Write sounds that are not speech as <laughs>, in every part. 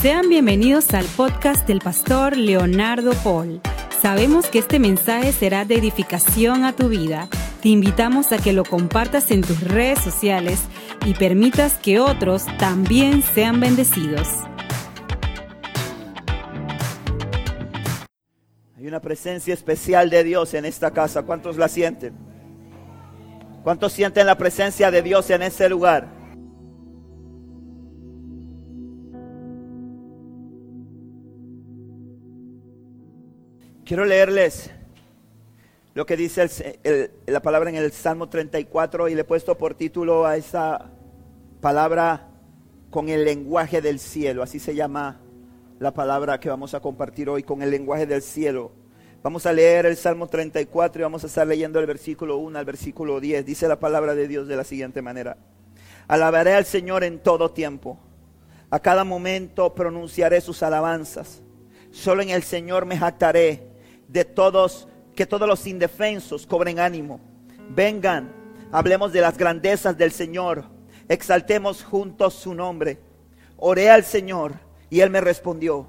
Sean bienvenidos al podcast del pastor Leonardo Paul. Sabemos que este mensaje será de edificación a tu vida. Te invitamos a que lo compartas en tus redes sociales y permitas que otros también sean bendecidos. Hay una presencia especial de Dios en esta casa. ¿Cuántos la sienten? ¿Cuántos sienten la presencia de Dios en ese lugar? Quiero leerles lo que dice la palabra en el Salmo 34 y le he puesto por título a esa palabra con el lenguaje del cielo. Así se llama la palabra que vamos a compartir hoy con el lenguaje del cielo. Vamos a leer el Salmo 34 y vamos a estar leyendo el versículo 1 al versículo 10. Dice la palabra de Dios de la siguiente manera. Alabaré al Señor en todo tiempo. A cada momento pronunciaré sus alabanzas. Solo en el Señor me jactaré de todos, que todos los indefensos cobren ánimo. Vengan, hablemos de las grandezas del Señor, exaltemos juntos su nombre. Oré al Señor y Él me respondió.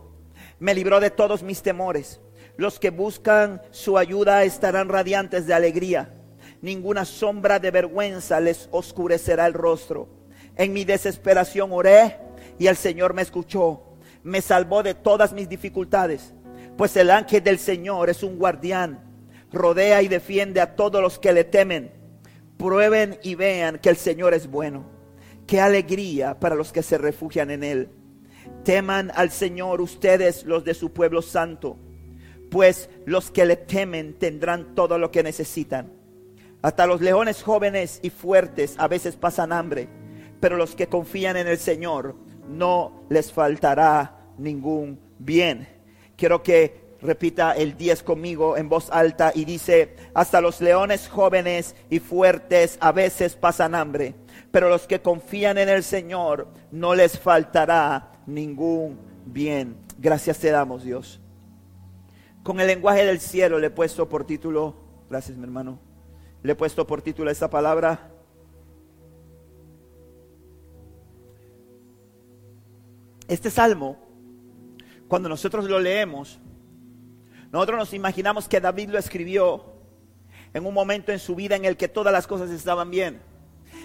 Me libró de todos mis temores. Los que buscan su ayuda estarán radiantes de alegría. Ninguna sombra de vergüenza les oscurecerá el rostro. En mi desesperación oré y el Señor me escuchó. Me salvó de todas mis dificultades pues el ángel del Señor es un guardián, rodea y defiende a todos los que le temen. Prueben y vean que el Señor es bueno. Qué alegría para los que se refugian en Él. Teman al Señor ustedes los de su pueblo santo, pues los que le temen tendrán todo lo que necesitan. Hasta los leones jóvenes y fuertes a veces pasan hambre, pero los que confían en el Señor no les faltará ningún bien. Quiero que repita el 10 conmigo en voz alta y dice, hasta los leones jóvenes y fuertes a veces pasan hambre, pero los que confían en el Señor no les faltará ningún bien. Gracias te damos, Dios. Con el lenguaje del cielo le he puesto por título, gracias mi hermano, le he puesto por título esta palabra. Este salmo cuando nosotros lo leemos, nosotros nos imaginamos que David lo escribió en un momento en su vida en el que todas las cosas estaban bien,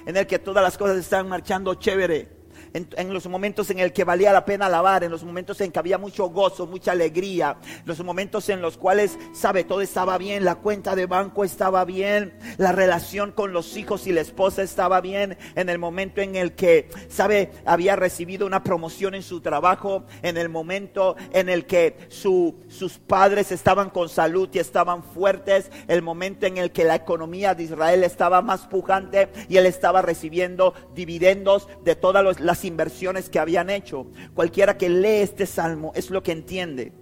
en el que todas las cosas estaban marchando chévere, en, los momentos en el que valía la pena alabar, en los momentos en que había mucho gozo, mucha alegría, los momentos en los cuales, sabe, todo estaba bien, la cuenta de banco estaba bien, la relación con los hijos y la esposa estaba bien, en el momento en el que, sabe, había recibido una promoción en su trabajo, en el momento en el que sus padres estaban con salud y estaban fuertes, el momento en el que la economía de Israel estaba más pujante y él estaba recibiendo dividendos de todas las inversiones que habían hecho. Cualquiera que lee este salmo es lo que entiende.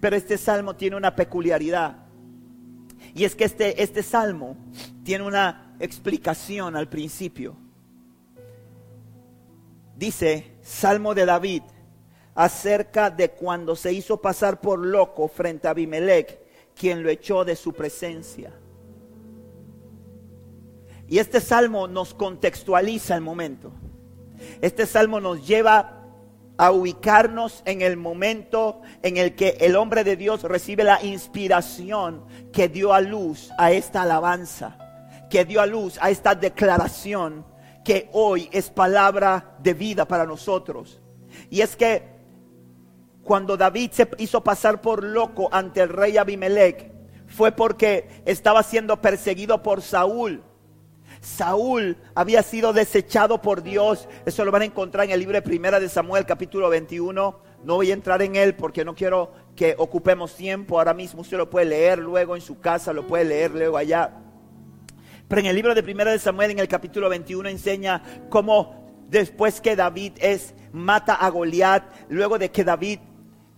Pero este salmo tiene una peculiaridad. Y es que este, este salmo tiene una explicación al principio. Dice, Salmo de David, acerca de cuando se hizo pasar por loco frente a Abimelech, quien lo echó de su presencia. Y este salmo nos contextualiza el momento. Este salmo nos lleva a ubicarnos en el momento en el que el hombre de Dios recibe la inspiración que dio a luz a esta alabanza, que dio a luz a esta declaración que hoy es palabra de vida para nosotros. Y es que cuando David se hizo pasar por loco ante el rey Abimelech, fue porque estaba siendo perseguido por Saúl Saúl había sido desechado por Dios. Eso lo van a encontrar en el libro de Primera de Samuel, capítulo 21. No voy a entrar en él porque no quiero que ocupemos tiempo ahora mismo. Usted lo puede leer luego en su casa, lo puede leer luego allá. Pero en el libro de Primera de Samuel, en el capítulo 21, enseña cómo después que David es mata a Goliat, luego de que David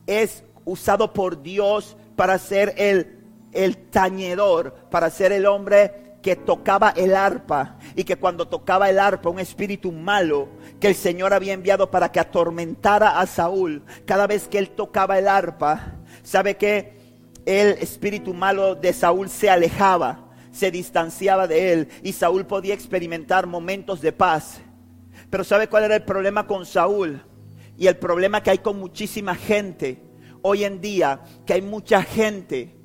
es usado por Dios para ser el, el tañedor, para ser el hombre que tocaba el arpa y que cuando tocaba el arpa un espíritu malo que el Señor había enviado para que atormentara a Saúl, cada vez que él tocaba el arpa, sabe que el espíritu malo de Saúl se alejaba, se distanciaba de él y Saúl podía experimentar momentos de paz. Pero ¿sabe cuál era el problema con Saúl? Y el problema que hay con muchísima gente hoy en día, que hay mucha gente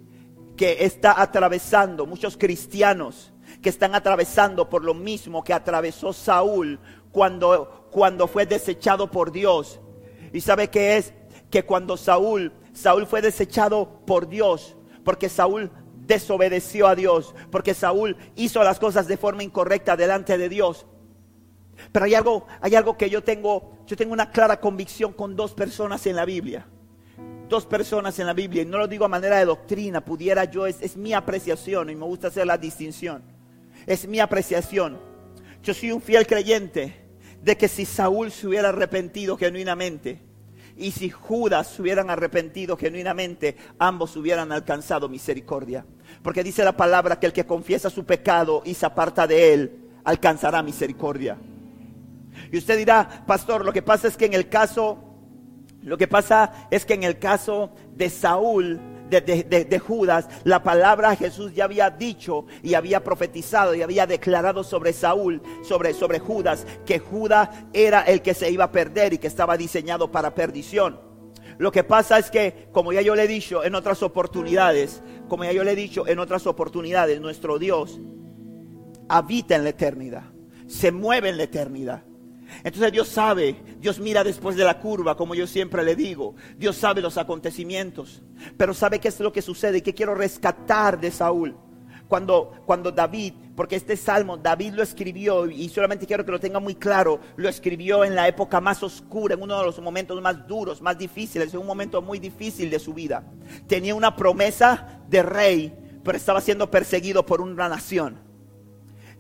que está atravesando, muchos cristianos que están atravesando por lo mismo que atravesó Saúl cuando, cuando fue desechado por Dios. Y sabe que es que cuando Saúl, Saúl fue desechado por Dios, porque Saúl desobedeció a Dios, porque Saúl hizo las cosas de forma incorrecta delante de Dios. Pero hay algo, hay algo que yo tengo, yo tengo una clara convicción con dos personas en la Biblia. Dos personas en la Biblia, y no lo digo a manera de doctrina, pudiera yo, es, es mi apreciación y me gusta hacer la distinción. Es mi apreciación. Yo soy un fiel creyente de que si Saúl se hubiera arrepentido genuinamente y si Judas se hubieran arrepentido genuinamente, ambos hubieran alcanzado misericordia. Porque dice la palabra que el que confiesa su pecado y se aparta de él, alcanzará misericordia. Y usted dirá, pastor, lo que pasa es que en el caso, lo que pasa es que en el caso de Saúl, de, Judas, la palabra Jesús ya había dicho y había profetizado y había declarado sobre Saúl, sobre, sobre Judas, que Judas era el que se iba a perder y que estaba diseñado para perdición. Lo que pasa es que, como ya yo le he dicho en otras oportunidades, como ya yo le he dicho en otras oportunidades, nuestro Dios habita en la eternidad, se mueve en la eternidad. Entonces Dios sabe, Dios mira después de la curva, como yo siempre le digo. Dios sabe los acontecimientos, pero sabe qué es lo que sucede y qué quiero rescatar de Saúl. Cuando, cuando David, porque este salmo David lo escribió y solamente quiero que lo tenga muy claro, lo escribió en la época más oscura, en uno de los momentos más duros, más difíciles, en un momento muy difícil de su vida. Tenía una promesa de rey, pero estaba siendo perseguido por una nación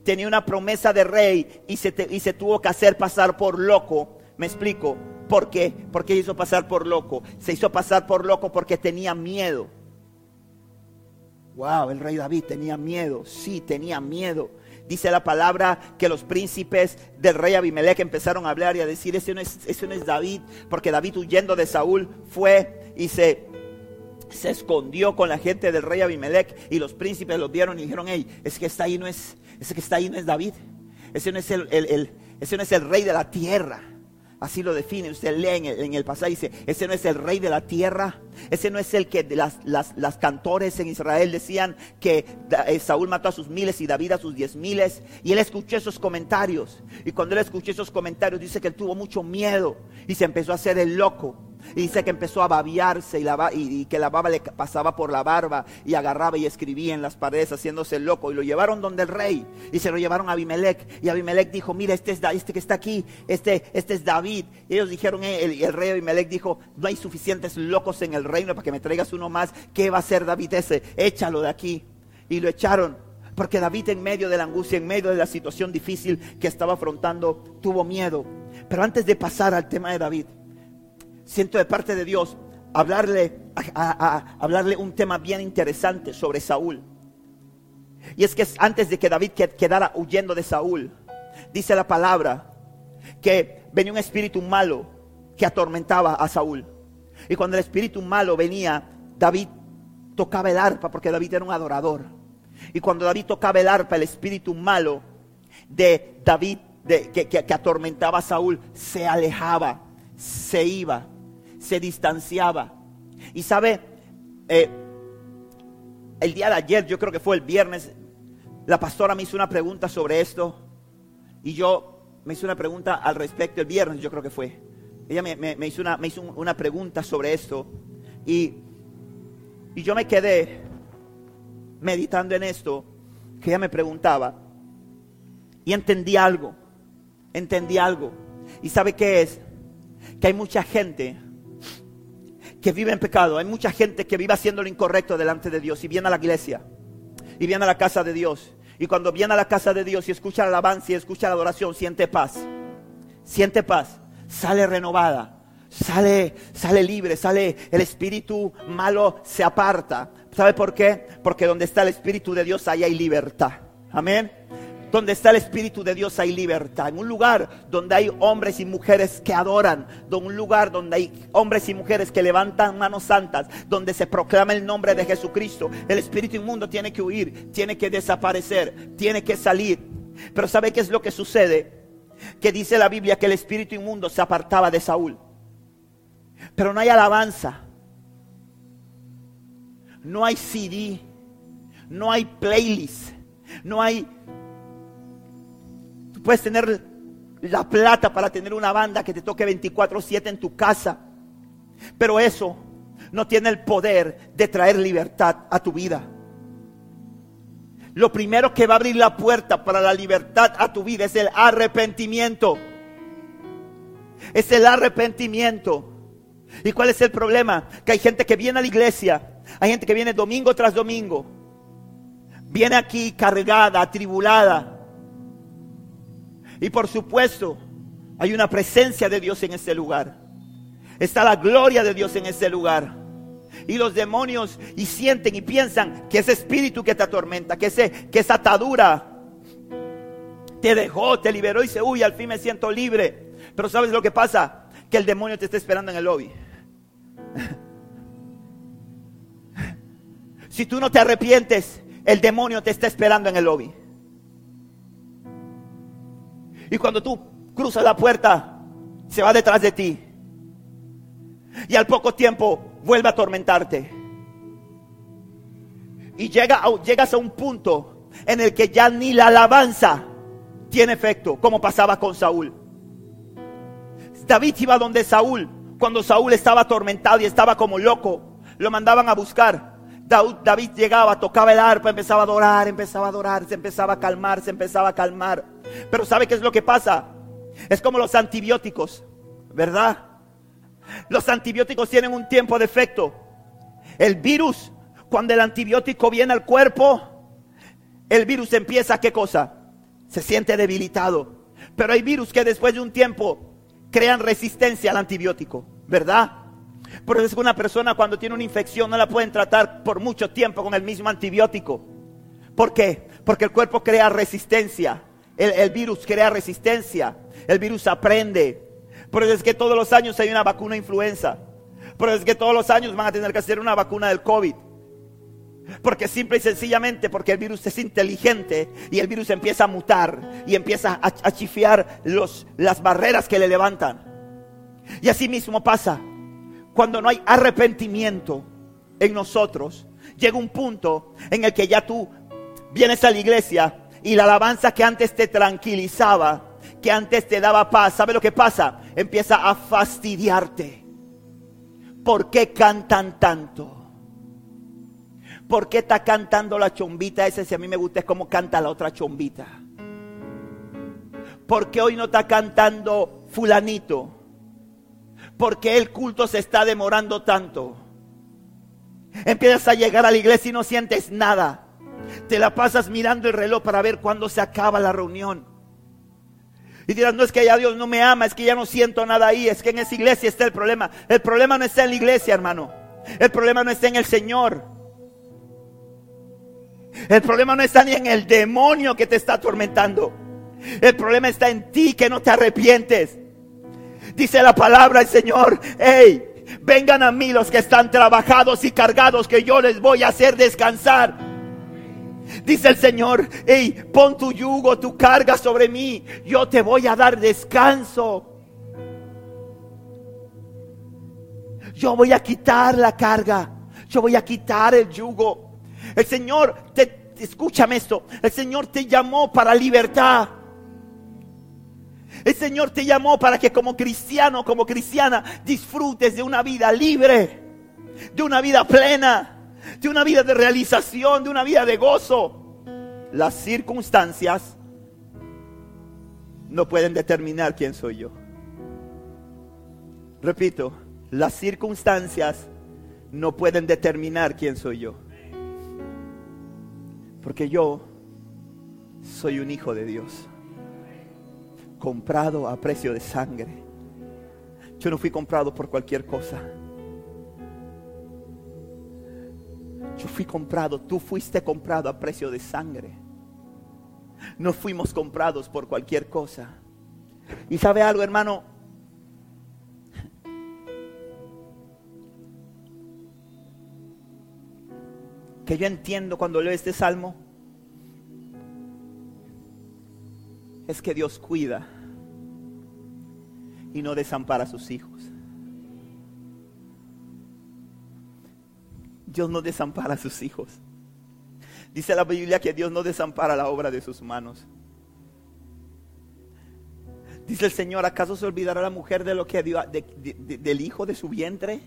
tenía una promesa de rey y se, tuvo que hacer pasar por loco. Me explico. ¿Por qué? ¿Por qué hizo pasar por loco? Se hizo pasar por loco porque tenía miedo. Wow, el rey David tenía miedo. Sí, tenía miedo. Dice la palabra que los príncipes del rey Abimelech empezaron a hablar y a decir, ese no es, David, porque David huyendo de Saúl fue y se, escondió con la gente del rey Abimelech y los príncipes lo vieron y dijeron, hey, es que está ahí no es, ese que está ahí no es David. Ese no es el, ese no es el rey de la tierra. Así lo define. Usted lee en el, en el pasaje dice, ese no es el rey de la tierra. Ese no es el que las, las, cantores en Israel decían que eh, Saúl mató a sus miles y David a sus diez miles. Y él escuchó esos comentarios. Y cuando él escuchó esos comentarios dice que él tuvo mucho miedo y se empezó a hacer el loco. Y dice que empezó a babiarse y, que la baba le pasaba por la barba y agarraba y escribía en las paredes haciéndose loco. Y lo llevaron donde el rey y se lo llevaron a Abimelech. Y Abimelech dijo, mira, este es este que está aquí, este, este es David. Y ellos dijeron, eh, el, el rey Abimelech dijo, no hay suficientes locos en el reino para que me traigas uno más. ¿Qué va a hacer David ese? Échalo de aquí. Y lo echaron. Porque David en medio de la angustia, en medio de la situación difícil que estaba afrontando, tuvo miedo. Pero antes de pasar al tema de David, siento de parte de Dios hablarle, hablarle un tema bien interesante sobre Saúl. Y es que antes de que David quedara huyendo de Saúl, dice la palabra que venía un espíritu malo que atormentaba a Saúl. Y cuando el espíritu malo venía, David tocaba el arpa porque David era un adorador. Y cuando David tocaba el arpa, el espíritu malo de David que, que atormentaba a Saúl se alejaba, se iba se distanciaba. Y sabe, eh, el día de ayer, yo creo que fue el viernes, la pastora me hizo una pregunta sobre esto y yo me hice una pregunta al respecto el viernes, yo creo que fue. Ella me, hizo, una, me hizo una pregunta sobre esto y, y yo me quedé meditando en esto que ella me preguntaba y entendí algo, entendí algo. ¿Y sabe qué es? Que hay mucha gente que vive en pecado. Hay mucha gente que vive haciendo lo incorrecto delante de Dios y viene a la iglesia y viene a la casa de Dios. Y cuando viene a la casa de Dios y escucha la alabanza y escucha la adoración, siente paz. Siente paz. Sale renovada. Sale, sale libre, sale el espíritu malo se aparta. ¿Sabe por qué? Porque donde está el espíritu de Dios ahí hay libertad. Amén. Donde está el Espíritu de Dios hay libertad. En un lugar donde hay hombres y mujeres que adoran. En un lugar donde hay hombres y mujeres que levantan manos santas. Donde se proclama el nombre de Jesucristo. El espíritu inmundo tiene que huir. Tiene que desaparecer. Tiene que salir. Pero ¿sabe qué es lo que sucede? Que dice la Biblia que el espíritu inmundo se apartaba de Saúl. Pero no hay alabanza. No hay CD. No hay playlist. No hay... Puedes tener la plata para tener una banda que te toque 24/7 en tu casa. Pero eso no tiene el poder de traer libertad a tu vida. Lo primero que va a abrir la puerta para la libertad a tu vida es el arrepentimiento. Es el arrepentimiento. ¿Y cuál es el problema? Que hay gente que viene a la iglesia, hay gente que viene domingo tras domingo, viene aquí cargada, atribulada. Y por supuesto, hay una presencia de Dios en este lugar. Está la gloria de Dios en ese lugar. Y los demonios y sienten y piensan que ese espíritu que te atormenta, que, ese, que esa atadura te dejó, te liberó y se huye, al fin me siento libre. Pero ¿sabes lo que pasa? Que el demonio te está esperando en el lobby. <laughs> Si tú no te arrepientes, el demonio te está esperando en el lobby. Y cuando tú cruzas la puerta, se va detrás de ti. Y al poco tiempo vuelve a atormentarte. Y llega llegas a un punto en el que ya ni la alabanza tiene efecto, como pasaba con Saúl. David iba donde Saúl, cuando Saúl estaba atormentado y estaba como loco, lo mandaban a buscar. David llegaba, tocaba el arpa, empezaba a adorar, empezaba a adorar, se empezaba a calmar, se empezaba a calmar. Pero ¿sabe qué es lo que pasa? Es como los antibióticos, ¿verdad? Los antibióticos tienen un tiempo de efecto. El virus, cuando el antibiótico viene al cuerpo, el virus empieza, ¿qué cosa? Se siente debilitado. Pero hay virus que después de un tiempo crean resistencia al antibiótico, ¿verdad? Por eso es que una persona cuando tiene una infección no la pueden tratar por mucho tiempo con el mismo antibiótico. ¿Por qué? Porque el cuerpo crea resistencia. El, el virus crea resistencia. El virus aprende. Por eso es que todos los años hay una vacuna influenza. Por eso es que todos los años van a tener que hacer una vacuna del COVID. Porque simple y sencillamente, porque el virus es inteligente y el virus empieza a mutar y empieza a, a chifiar los, las barreras que le levantan. Y así mismo pasa. Cuando no hay arrepentimiento en nosotros, llega un punto en el que ya tú vienes a la iglesia y la alabanza que antes te tranquilizaba, que antes te daba paz, ¿sabe lo que pasa? Empieza a fastidiarte. ¿Por qué cantan tanto? ¿Por qué está cantando la chombita ese? Si a mí me gusta es como canta la otra chombita. ¿Por qué hoy no está cantando fulanito? ¿Por qué el culto se está demorando tanto? Empiezas a llegar a la iglesia y no sientes nada. Te la pasas mirando el reloj para ver cuándo se acaba la reunión. Y dirás, no es que ya Dios no me ama, es que ya no siento nada ahí, es que en esa iglesia está el problema. El problema no está en la iglesia, hermano. El problema no está en el Señor. El problema no está ni en el demonio que te está atormentando. El problema está en ti que no te arrepientes. Dice la palabra del Señor, hey, vengan a mí los que están trabajados y cargados, que yo les voy a hacer descansar. Dice el Señor, hey, pon tu yugo, tu carga sobre mí, yo te voy a dar descanso. Yo voy a quitar la carga, yo voy a quitar el yugo. El Señor, te, escúchame esto, el Señor te llamó para libertad. El Señor te llamó para que como cristiano, como cristiana, disfrutes de una vida libre, de una vida plena de una vida de realización, de una vida de gozo. Las circunstancias no pueden determinar quién soy yo. Repito, las circunstancias no pueden determinar quién soy yo. Porque yo soy un hijo de Dios, comprado a precio de sangre. Yo no fui comprado por cualquier cosa. Yo fui comprado, tú fuiste comprado a precio de sangre. No fuimos comprados por cualquier cosa. Y sabe algo, hermano, que yo entiendo cuando leo este salmo es que Dios cuida y no desampara a sus hijos. Dios no desampara a sus hijos. Dice la Biblia que Dios no desampara la obra de sus manos. Dice el Señor, ¿acaso se olvidará la mujer de lo que dio, del hijo de su vientre?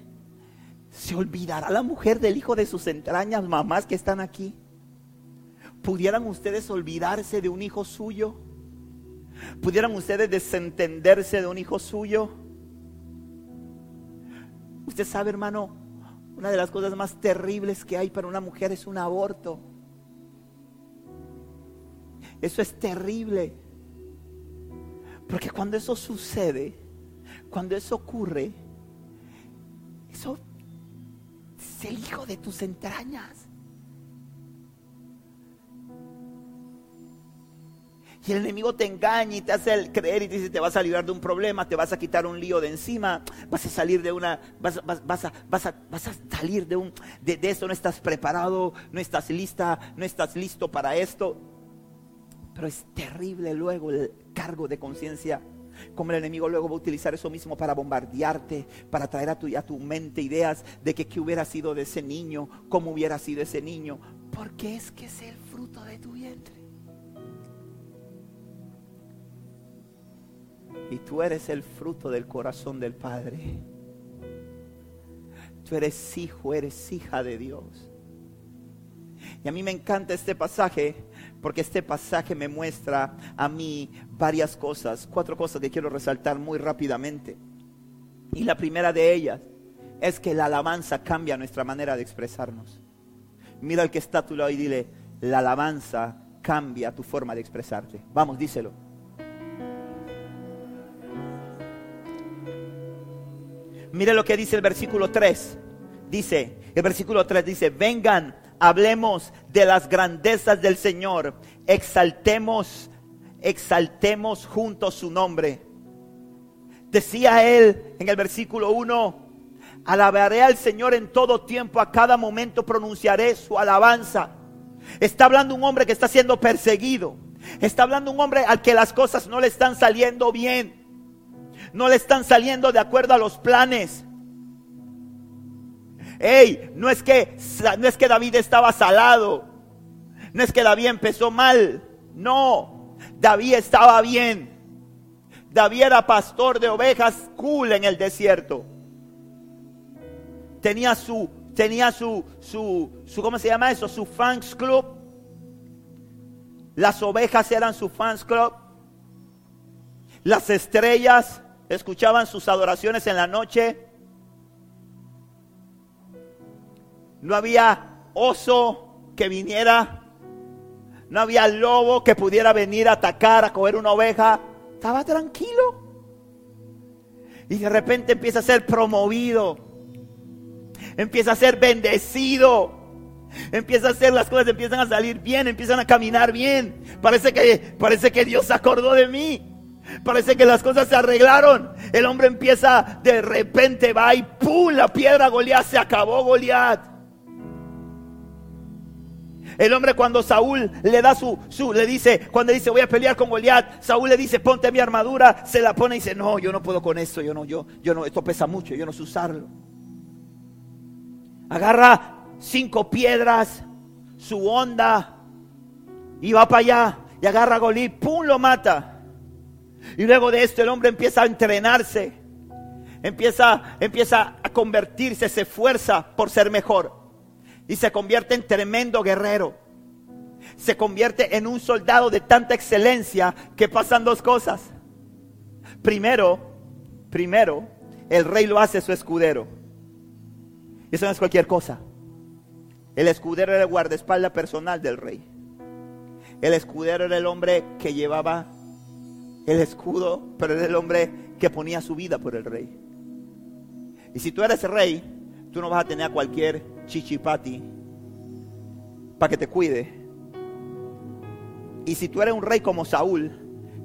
¿Se olvidará la mujer del hijo de sus entrañas, mamás que están aquí? ¿Pudieran ustedes olvidarse de un hijo suyo? ¿Pudieran ustedes desentenderse de un hijo suyo? Usted sabe, hermano, una de las cosas más terribles que hay para una mujer es un aborto. Eso es terrible. Porque cuando eso sucede, cuando eso ocurre, eso es el hijo de tus entrañas. Y el enemigo te engaña y te hace creer y te dice, te vas a librar de un problema, te vas a quitar un lío de encima, vas a salir de una, vas, vas, a, vas a, salir de, un, de, de no estás preparado, no estás lista, no estás listo para esto. Pero es terrible luego el cargo de conciencia. Como el enemigo luego va a utilizar eso mismo para bombardearte, para traer a tu, a tu mente ideas de que qué hubiera sido de ese niño, cómo hubiera sido ese niño. Porque es que es el fruto de tu vientre. Y tú eres el fruto del corazón del Padre. Tú eres hijo, eres hija de Dios. Y a mí me encanta este pasaje porque este pasaje me muestra a mí varias cosas, cuatro cosas que quiero resaltar muy rápidamente. Y la primera de ellas es que la alabanza cambia nuestra manera de expresarnos. Mira al que está a tu lado y dile, la alabanza cambia tu forma de expresarte. Vamos, díselo. Mire lo que dice el versículo 3. Dice, el versículo 3 dice, vengan, hablemos de las grandezas del Señor, exaltemos, exaltemos juntos su nombre. Decía él en el versículo 1, alabaré al Señor en todo tiempo, a cada momento pronunciaré su alabanza. Está hablando un hombre que está siendo perseguido. Está hablando un hombre al que las cosas no le están saliendo bien no le están saliendo de acuerdo a los planes. Hey, no es que no es que David estaba salado. No es que David empezó mal. No, David estaba bien. David era pastor de ovejas cool en el desierto. Tenía su tenía su su su ¿cómo se llama eso? Su fans club. Las ovejas eran su fans club. Las estrellas escuchaban sus adoraciones en la noche. No había oso que viniera. No había lobo que pudiera venir a atacar, a coger una oveja. Estaba tranquilo. Y de repente empieza a ser promovido. Empieza a ser bendecido. Empieza a hacer las cosas, empiezan a salir bien, empiezan a caminar bien. Parece que, parece que Dios se acordó de mí. Parece que las cosas se arreglaron. El hombre empieza, de repente va y ¡pum! La piedra Goliat se acabó Goliat. El hombre cuando Saúl le da su, su, le dice, cuando dice voy a pelear con Goliat, Saúl le dice ponte mi armadura, se la pone y dice no, yo no puedo con esto, yo no, yo, yo no, esto pesa mucho, yo no sé usarlo. Agarra cinco piedras, su onda y va para allá y agarra a Goliat, pum, lo mata. Y luego de esto el hombre empieza a entrenarse, empieza, empieza a convertirse, se esfuerza por ser mejor y se convierte en tremendo guerrero. Se convierte en un soldado de tanta excelencia que pasan dos cosas. Primero, primero, el rey lo hace su escudero. Eso no es cualquier cosa. El escudero era el guardaespaldas personal del rey. El escudero era el hombre que llevaba el escudo, pero era el hombre que ponía su vida por el rey. Y si tú eres rey, tú no vas a tener a cualquier chichipati para que te cuide. Y si tú eres un rey como Saúl,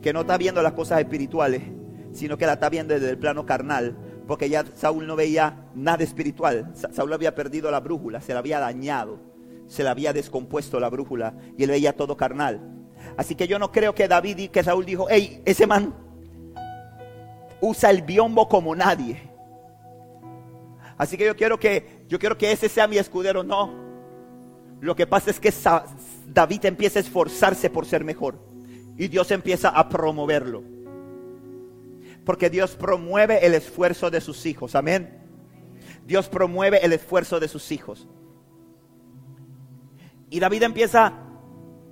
que no está viendo las cosas espirituales, sino que la está viendo desde el plano carnal, porque ya Saúl no veía nada espiritual. Saúl había perdido la brújula, se la había dañado, se le había descompuesto la brújula y él veía todo carnal. Así que yo no creo que David y que Saúl dijo, hey, ese man usa el biombo como nadie. Así que yo quiero que yo quiero que ese sea mi escudero. No. Lo que pasa es que David empieza a esforzarse por ser mejor. Y Dios empieza a promoverlo. Porque Dios promueve el esfuerzo de sus hijos. Amén. Dios promueve el esfuerzo de sus hijos. Y David empieza,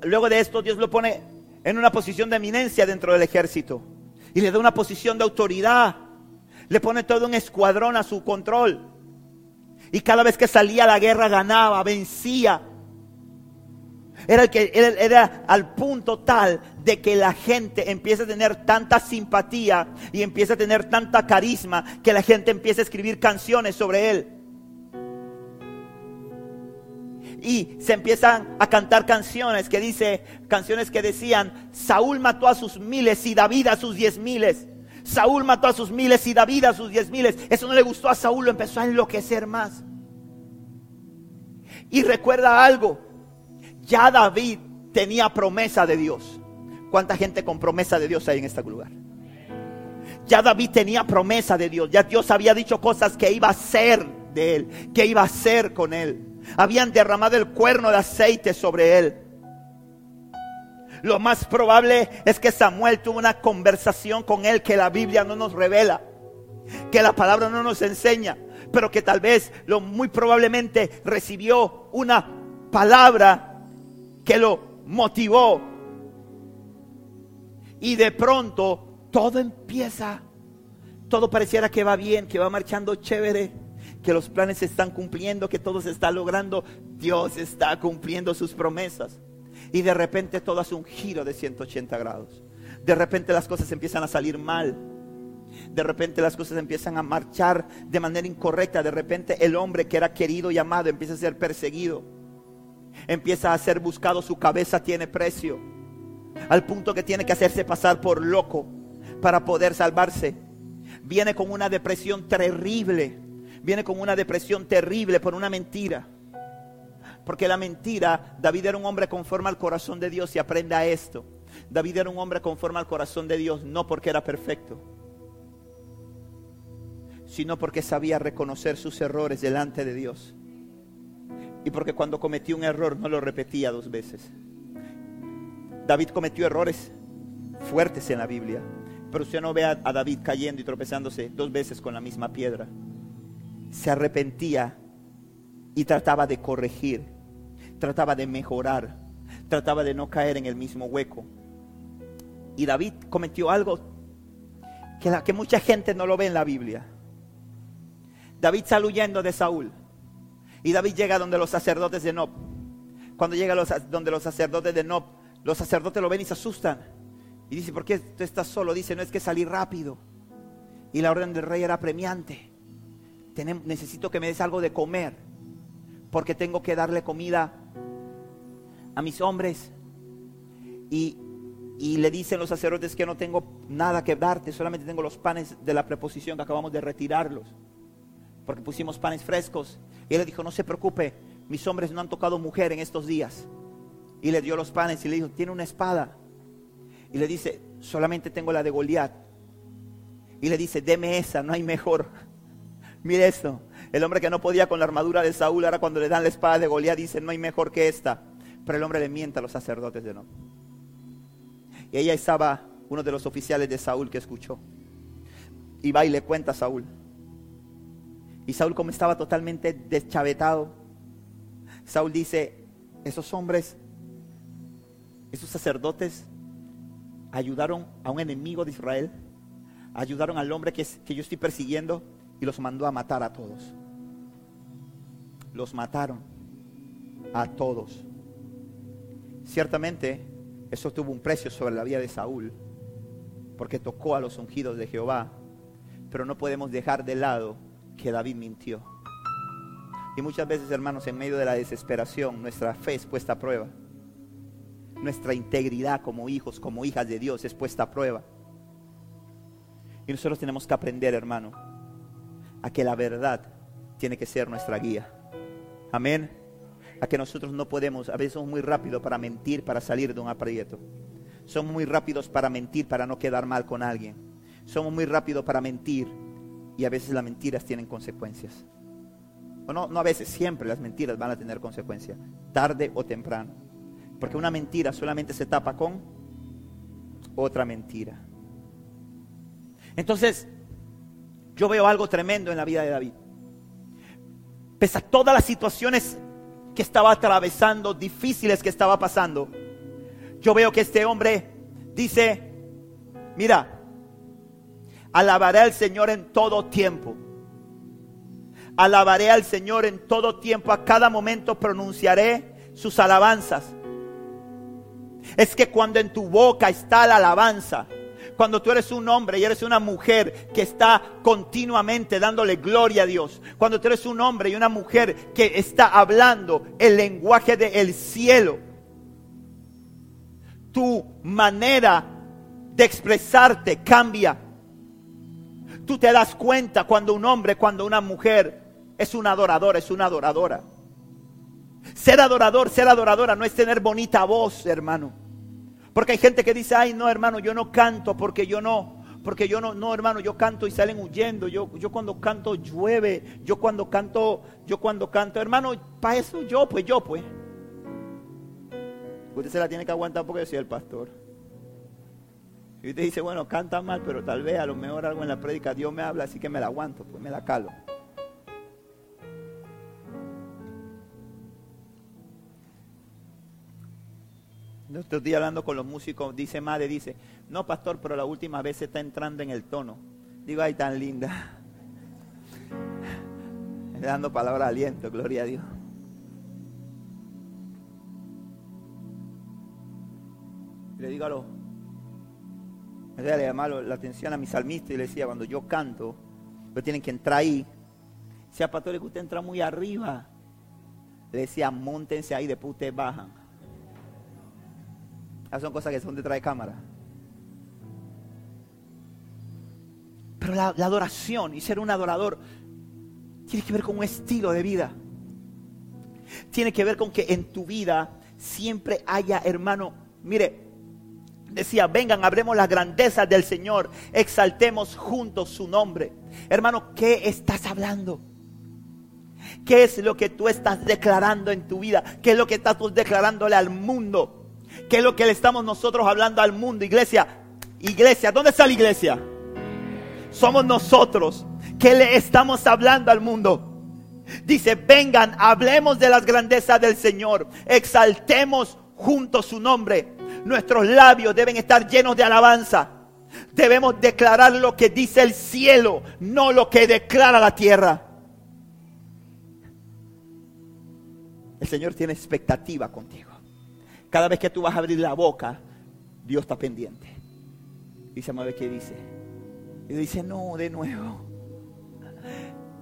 luego de esto Dios lo pone en una posición de eminencia dentro del ejército. Y le da una posición de autoridad. Le pone todo un escuadrón a su control. Y cada vez que salía a la guerra ganaba, vencía. Era, el que, era, al punto tal de que la gente empieza a tener tanta simpatía y empieza a tener tanta carisma que la gente empieza a escribir canciones sobre él. Y se empiezan a cantar canciones que dice, canciones que decían, Saúl mató a sus miles y David a sus diez miles. Saúl mató a sus miles y David a sus diez miles. Eso no le gustó a Saúl, lo empezó a enloquecer más. Y recuerda algo, ya David tenía promesa de Dios. ¿Cuánta gente con promesa de Dios hay en este lugar? Ya David tenía promesa de Dios. Ya Dios había dicho cosas que iba a hacer de él, que iba a hacer con él. Habían derramado el cuerno de aceite sobre él. Lo más probable es que Samuel tuvo una conversación con él que la Biblia no nos revela, que la palabra no nos enseña, pero que tal vez lo muy probablemente recibió una palabra que lo motivó. Y de pronto todo empieza, todo pareciera que va bien, que va marchando chévere, que los planes se están cumpliendo, que todo se está logrando. Dios está cumpliendo sus promesas. Y de repente todo hace un giro de 180 grados. De repente las cosas empiezan a salir mal. De repente las cosas empiezan a marchar de manera incorrecta. De repente el hombre que era querido y amado empieza a ser perseguido empieza a ser buscado, su cabeza tiene precio. Al punto que tiene que hacerse pasar por loco para poder salvarse. Viene con una depresión terrible. Viene con una depresión terrible por una mentira. Porque la mentira, David era un hombre conforme al corazón de Dios y aprenda esto. David era un hombre conforme al corazón de Dios, no porque era perfecto, sino porque sabía reconocer sus errores delante de Dios y porque cuando cometió un error no lo repetía dos veces. David cometió errores fuertes en la Biblia, pero usted no ve a, David cayendo y tropezándose dos veces con la misma piedra. Se arrepentía y trataba de corregir, trataba de mejorar, trataba de no caer en el mismo hueco. Y David cometió algo que, que mucha gente no lo ve en la Biblia. David sale huyendo de Saúl. Y David llega donde los sacerdotes de Nob. Cuando llega los, donde los sacerdotes de Nob, los sacerdotes lo ven y se asustan. Y dice, ¿por qué tú estás solo? Dice, no es que salir rápido. Y la orden del rey era premiante. Necesito que me des algo de comer. Porque tengo que darle comida a mis hombres. Y, y le dicen los sacerdotes que no tengo nada que darte, solamente tengo los panes de la preposición que acabamos de retirarlos porque pusimos panes frescos. Y él le dijo, no se preocupe, mis hombres no han tocado mujer en estos días. Y le dio los panes y le dijo, tiene una espada. Y le dice, solamente tengo la de Goliat. Y le dice, deme esa, no hay mejor. Mire esto, el hombre que no podía con la armadura de Saúl, ahora cuando le dan la espada de Goliat dice, no hay mejor que esta. Pero el hombre le mienta a los sacerdotes de no. Y ella estaba uno de los oficiales de Saúl que escuchó. Y va y le cuenta a Saúl. Y Saúl como estaba totalmente deschavetado, Saúl dice, esos hombres, esos sacerdotes ayudaron a un enemigo de Israel, ayudaron al hombre que, que yo estoy persiguiendo y los mandó a matar a todos. Los mataron a todos. Ciertamente, eso tuvo un precio sobre la vida de Saúl, porque tocó a los ungidos de Jehová, pero no podemos dejar de lado que David mintió. Y muchas veces, hermanos, en medio de la desesperación, nuestra fe es puesta a prueba. Nuestra integridad como hijos, como hijas de Dios es puesta a prueba. Y nosotros tenemos que aprender, hermano, a que la verdad tiene que ser nuestra guía. Amén. A que nosotros no podemos, a veces somos muy rápidos para mentir, para salir de un aprieto. Somos muy rápidos para mentir, para no quedar mal con alguien. Somos muy rápidos para mentir y a veces las mentiras tienen consecuencias. o no, no a veces, siempre las mentiras van a tener consecuencia, tarde o temprano. Porque una mentira solamente se tapa con otra mentira. Entonces, yo veo algo tremendo en la vida de David. Pese a todas las situaciones que estaba atravesando, difíciles que estaba pasando, yo veo que este hombre dice, mira, alabaré al Señor en todo tiempo. Alabaré al Señor en todo tiempo, a cada momento pronunciaré sus alabanzas. Es que cuando en tu boca está la alabanza, cuando tú eres un hombre y eres una mujer que está continuamente dándole gloria a Dios. Cuando tú eres un hombre y una mujer que está hablando el lenguaje del cielo. Tu manera de expresarte cambia. Tú te das cuenta cuando un hombre, cuando una mujer es un adorador, es una adoradora. Ser adorador, ser adoradora no es tener bonita voz, hermano. Porque hay gente que dice, ay, no, hermano, yo no canto porque yo no, porque yo no, no, hermano, yo canto y salen huyendo. Yo, yo cuando canto llueve, yo cuando canto, yo cuando canto, hermano, para eso yo, pues yo, pues. Usted se la tiene que aguantar porque yo soy el pastor. Y usted dice, bueno, canta mal, pero tal vez a lo mejor algo en la prédica Dios me habla, así que me la aguanto, pues me la calo. Estoy día hablando con los músicos, dice madre, dice, no pastor, pero la última vez se está entrando en el tono. Digo, ay, tan linda. <laughs> Dando palabra de aliento, gloria a Dios. le digo a los, le llamaba la atención a mi salmista y le decía, cuando yo canto, pues tienen que entrar ahí. Decía, pastor, que usted entra muy arriba. Le decía, montense ahí, después ustedes bajan. Esas son cosas que son detrás de cámara. Pero la, adoración y ser un adorador tiene que ver con un estilo de vida. Tiene que ver con que en tu vida siempre haya, hermano, mire, decía, vengan, hablemos las grandezas del Señor, exaltemos juntos su nombre. Hermano, ¿qué estás hablando? ¿Qué es lo que tú estás declarando en tu vida? ¿Qué es lo que estás declarándole al mundo? ¿Qué es lo que le estamos nosotros hablando al mundo? Iglesia, iglesia, ¿dónde está la iglesia? Somos nosotros. ¿Qué le estamos hablando al mundo? Dice, vengan, hablemos de las grandezas del Señor, exaltemos juntos su nombre. Nuestros labios deben estar llenos de alabanza. Debemos declarar lo que dice el cielo, no lo que declara la tierra. El Señor tiene expectativa contigo. Cada vez que tú vas a abrir la boca, Dios está pendiente. Y se mueve qué dice. Y dice, no, de nuevo.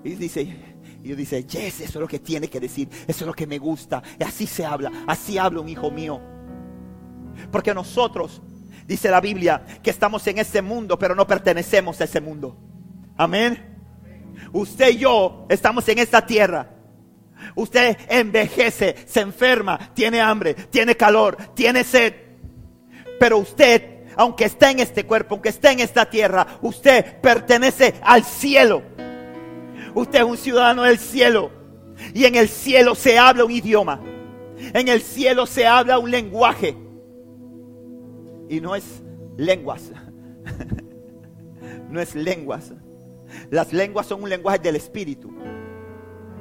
Y dice, y dice, yes, eso es lo que tiene que decir. Eso es lo que me gusta. Y así se habla. Así habla un hijo mío. Porque nosotros, dice la Biblia, que estamos en ese mundo, pero no pertenecemos a ese mundo. Amén. Usted y yo estamos en esta tierra Usted envejece, se enferma, tiene hambre, tiene calor, tiene sed. Pero usted, aunque esté en este cuerpo, aunque esté en esta tierra, usted pertenece al cielo. Usted es un ciudadano del cielo. Y en el cielo se habla un idioma. En el cielo se habla un lenguaje. Y no es lenguas. <laughs> no es lenguas. Las lenguas son un lenguaje del espíritu.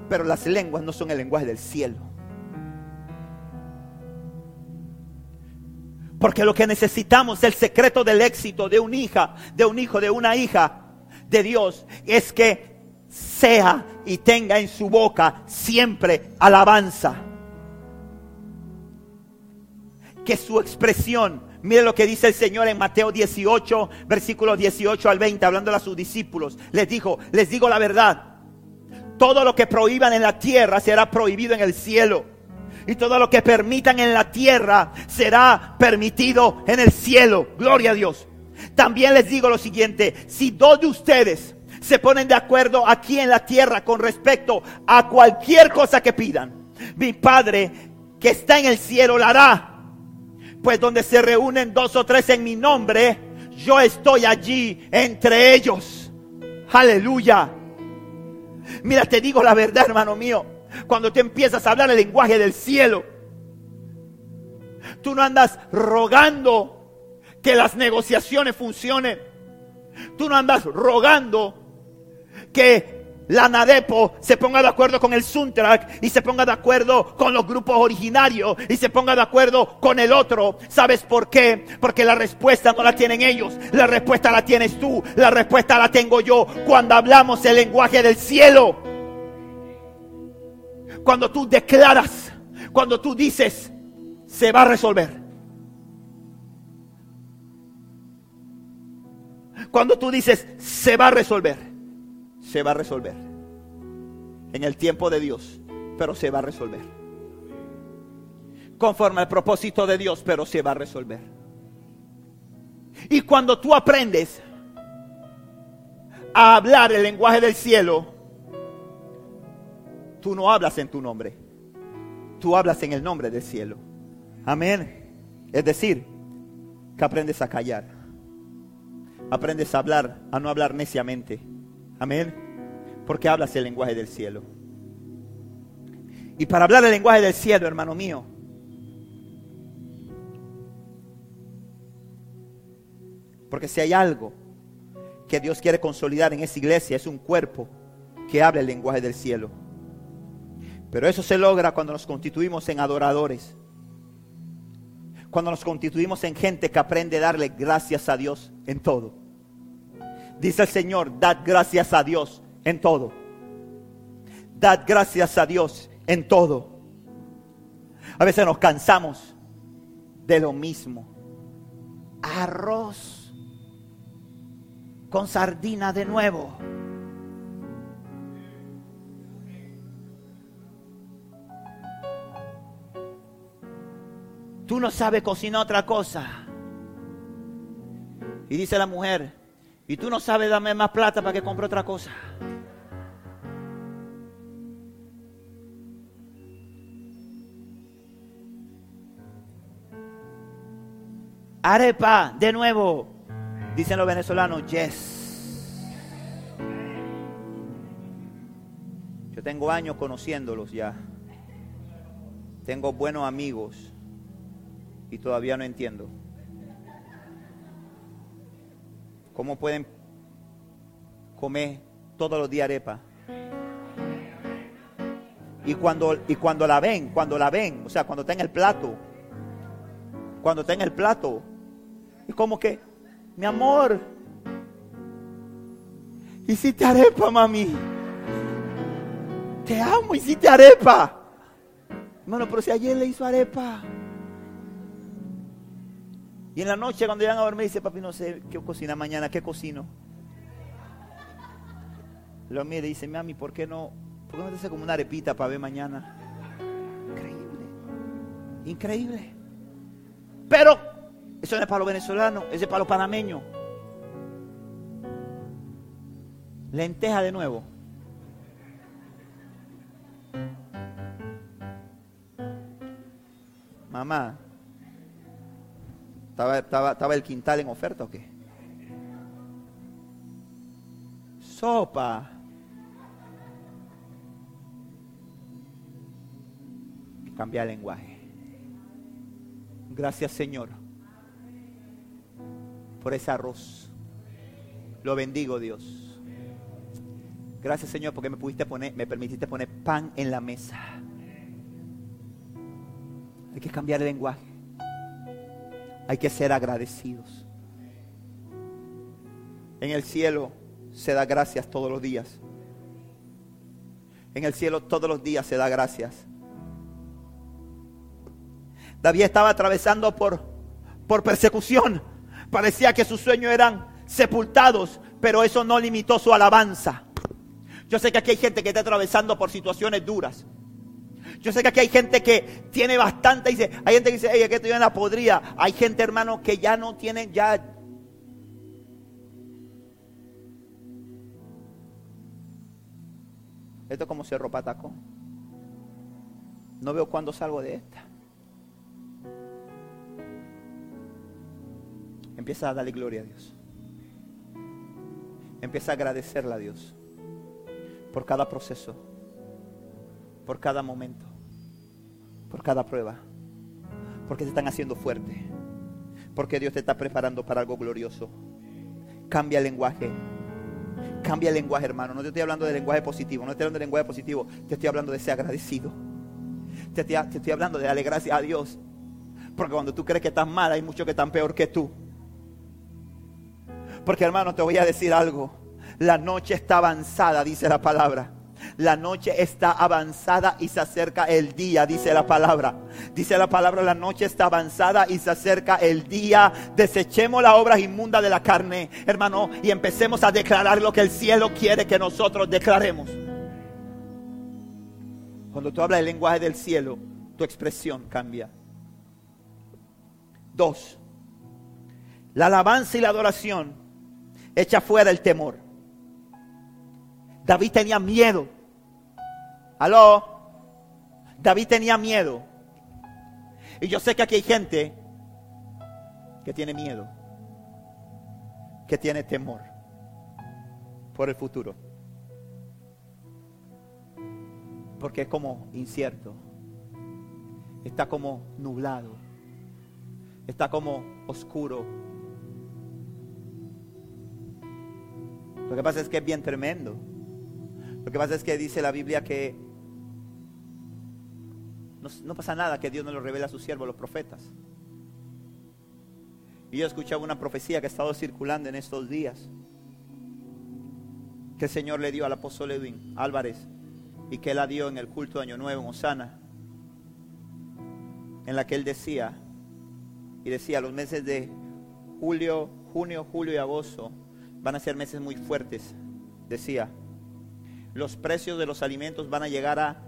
Pero las lenguas no son el lenguaje del cielo. Porque lo que necesitamos, el secreto del éxito de una hija, de un hijo, de una hija de Dios, es que sea y tenga en su boca siempre alabanza. Que su expresión, mire lo que dice el Señor en Mateo 18, versículos 18 al 20, hablando a sus discípulos. Les dijo, les digo la verdad todo lo que prohíban en la tierra será prohibido en el cielo. Y todo lo que permitan en la tierra será permitido en el cielo. Gloria a Dios. También les digo lo siguiente, si dos de ustedes se ponen de acuerdo aquí en la tierra con respecto a cualquier cosa que pidan, mi Padre que está en el cielo la hará. Pues donde se reúnen dos o tres en mi nombre, yo estoy allí entre ellos. Aleluya. Mira, te digo la verdad, hermano mío. Cuando tú empiezas a hablar el lenguaje del cielo, tú no andas rogando que las negociaciones funcionen. Tú no andas rogando que la NADEPO se ponga de acuerdo con el Suntrak y se ponga de acuerdo con los grupos originarios y se ponga de acuerdo con el otro. ¿Sabes por qué? Porque la respuesta no la tienen ellos, la respuesta la tienes tú, la respuesta la tengo yo cuando hablamos el lenguaje del cielo. Cuando tú declaras, cuando tú dices, se va a resolver. Cuando tú dices, se va a resolver se va a resolver. En el tiempo de Dios, pero se va a resolver. Conforme al propósito de Dios, pero se va a resolver. Y cuando tú aprendes a hablar el lenguaje del cielo, tú no hablas en tu nombre, tú hablas en el nombre del cielo. Amén. Es decir, que aprendes a callar, aprendes a hablar, a no hablar neciamente Amén. Porque hablas el lenguaje del cielo. Y para hablar el lenguaje del cielo, hermano mío, porque si hay algo que Dios quiere consolidar en esa iglesia, es un cuerpo que habla el lenguaje del cielo. Pero eso se logra cuando nos constituimos en adoradores. Cuando nos constituimos en gente que aprende a darle gracias a Dios en todo. Dice el Señor, dad gracias a Dios en todo. Dad gracias a Dios en todo. A veces nos cansamos de lo mismo. Arroz con sardina de nuevo. Tú no sabes cocinar otra cosa. Y dice la mujer, y tú no sabes darme más plata para que compre otra cosa. Arepa, de nuevo. Dicen los venezolanos, yes. Yo tengo años conociéndolos ya. Tengo buenos amigos y todavía no entiendo. ¿Cómo pueden comer todos los días arepa? Y cuando, y cuando la ven, cuando la ven, o sea, cuando está en el plato, cuando está en el plato, es como que, mi amor, hiciste arepa, mami. Te amo, hiciste arepa. Hermano, pero si ayer le hizo arepa. Y en la noche cuando llegan a dormir dice, papi, no sé qué cocina mañana, ¿qué cocino? Lo mira y dice, mami, ¿por qué no? ¿Por qué no te hace como una arepita para ver mañana? Increíble. Increíble. Pero eso no es para los venezolanos, ese es para los panameños. Lenteja de nuevo. Mamá, ¿Estaba, el quintal en oferta o qué? Sopa. Cambia el lenguaje. Gracias Señor por ese arroz. Lo bendigo Dios. Gracias Señor porque me pudiste poner, me permitiste poner pan en la mesa. Hay que cambiar el lenguaje. Hay que ser agradecidos. En el cielo se da gracias todos los días. En el cielo todos los días se da gracias. David estaba atravesando por, por persecución. Parecía que sus sueños eran sepultados, pero eso no limitó su alabanza. Yo sé que aquí hay gente que está atravesando por situaciones duras. Yo sé que aquí hay gente que tiene bastante, dice, hay gente que dice, hey, que estoy en la podría. Hay gente, hermano, que ya no tiene, ya... Esto es como Cerro Patacón. No veo cuándo salgo de esta. Empieza a darle gloria a Dios. Empieza a agradecerle a Dios. por cada proceso, por cada momento, por cada prueba, porque te están haciendo fuerte, porque Dios te está preparando para algo glorioso. Cambia el lenguaje. Cambia el lenguaje, hermano. No te estoy hablando de lenguaje positivo, no te estoy hablando de lenguaje positivo, te estoy hablando de ser agradecido. Te te estoy hablando de darle gracias a Dios. Porque cuando tú crees que estás mal, hay muchos que están peor que tú. Porque hermano, te voy a decir algo. La noche está avanzada, dice la palabra. La noche está avanzada y se acerca el día, dice la palabra. Dice la palabra, la noche está avanzada y se acerca el día. Desechemos las obras inmundas de la carne, hermano, y empecemos a declarar lo que el cielo quiere que nosotros declaremos. Cuando tú hablas el lenguaje del cielo, tu expresión cambia. Dos, la alabanza y la adoración echa fuera el temor. David tenía miedo. Aló. David tenía miedo. Y yo sé que aquí hay gente que tiene miedo, que tiene temor por el futuro. Porque es como incierto, está como nublado, está como oscuro. Lo que pasa es que es bien tremendo. Lo que pasa es que dice la Biblia que no, pasa nada que Dios no lo revela a sus siervos, los profetas. Y yo escuchaba una profecía que ha estado circulando en estos días, que el Señor le dio al apóstol Edwin Álvarez y que él la dio en el culto de Año Nuevo en Osana, en la que él decía, y decía, los meses de julio, junio, julio y agosto van a ser meses muy fuertes, decía los precios de los alimentos van a llegar a,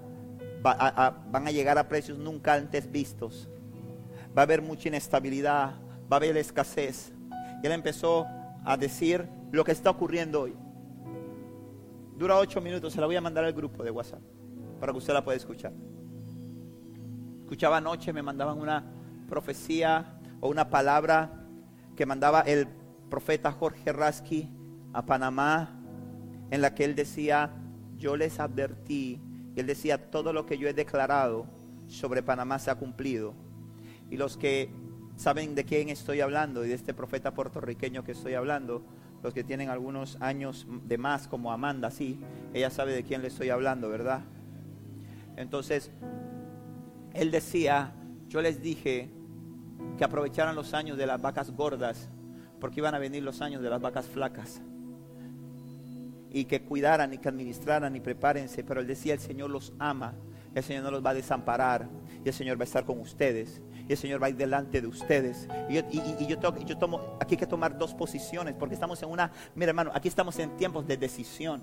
van a llegar a precios nunca antes vistos. Va a haber mucha inestabilidad, va a haber escasez. Y él empezó a decir lo que está ocurriendo hoy. Dura ocho minutos, se la voy a mandar al grupo de WhatsApp para que usted la pueda escuchar. Escuchaba anoche, me mandaban una profecía o una palabra que mandaba el profeta Jorge Rasky a Panamá, en la que él decía, yo les advertí, y él decía, todo lo que yo he declarado sobre Panamá se ha cumplido. Y los que saben de quién estoy hablando y de este profeta puertorriqueño que estoy hablando, los que tienen algunos años de más, como Amanda, sí, ella sabe de quién le estoy hablando, ¿verdad? Entonces, él decía, yo les dije que aprovecharan los años de las vacas gordas, porque iban a venir los años de las vacas flacas y que cuidaran y que administraran y prepárense. Pero él decía, el Señor los ama, el Señor no los va a desamparar y el Señor va a estar con ustedes. Y el Señor va a ir delante de ustedes. Y yo, yo tomo, aquí hay que tomar dos posiciones, porque estamos en una, mira hermano, aquí estamos en tiempos de decisión.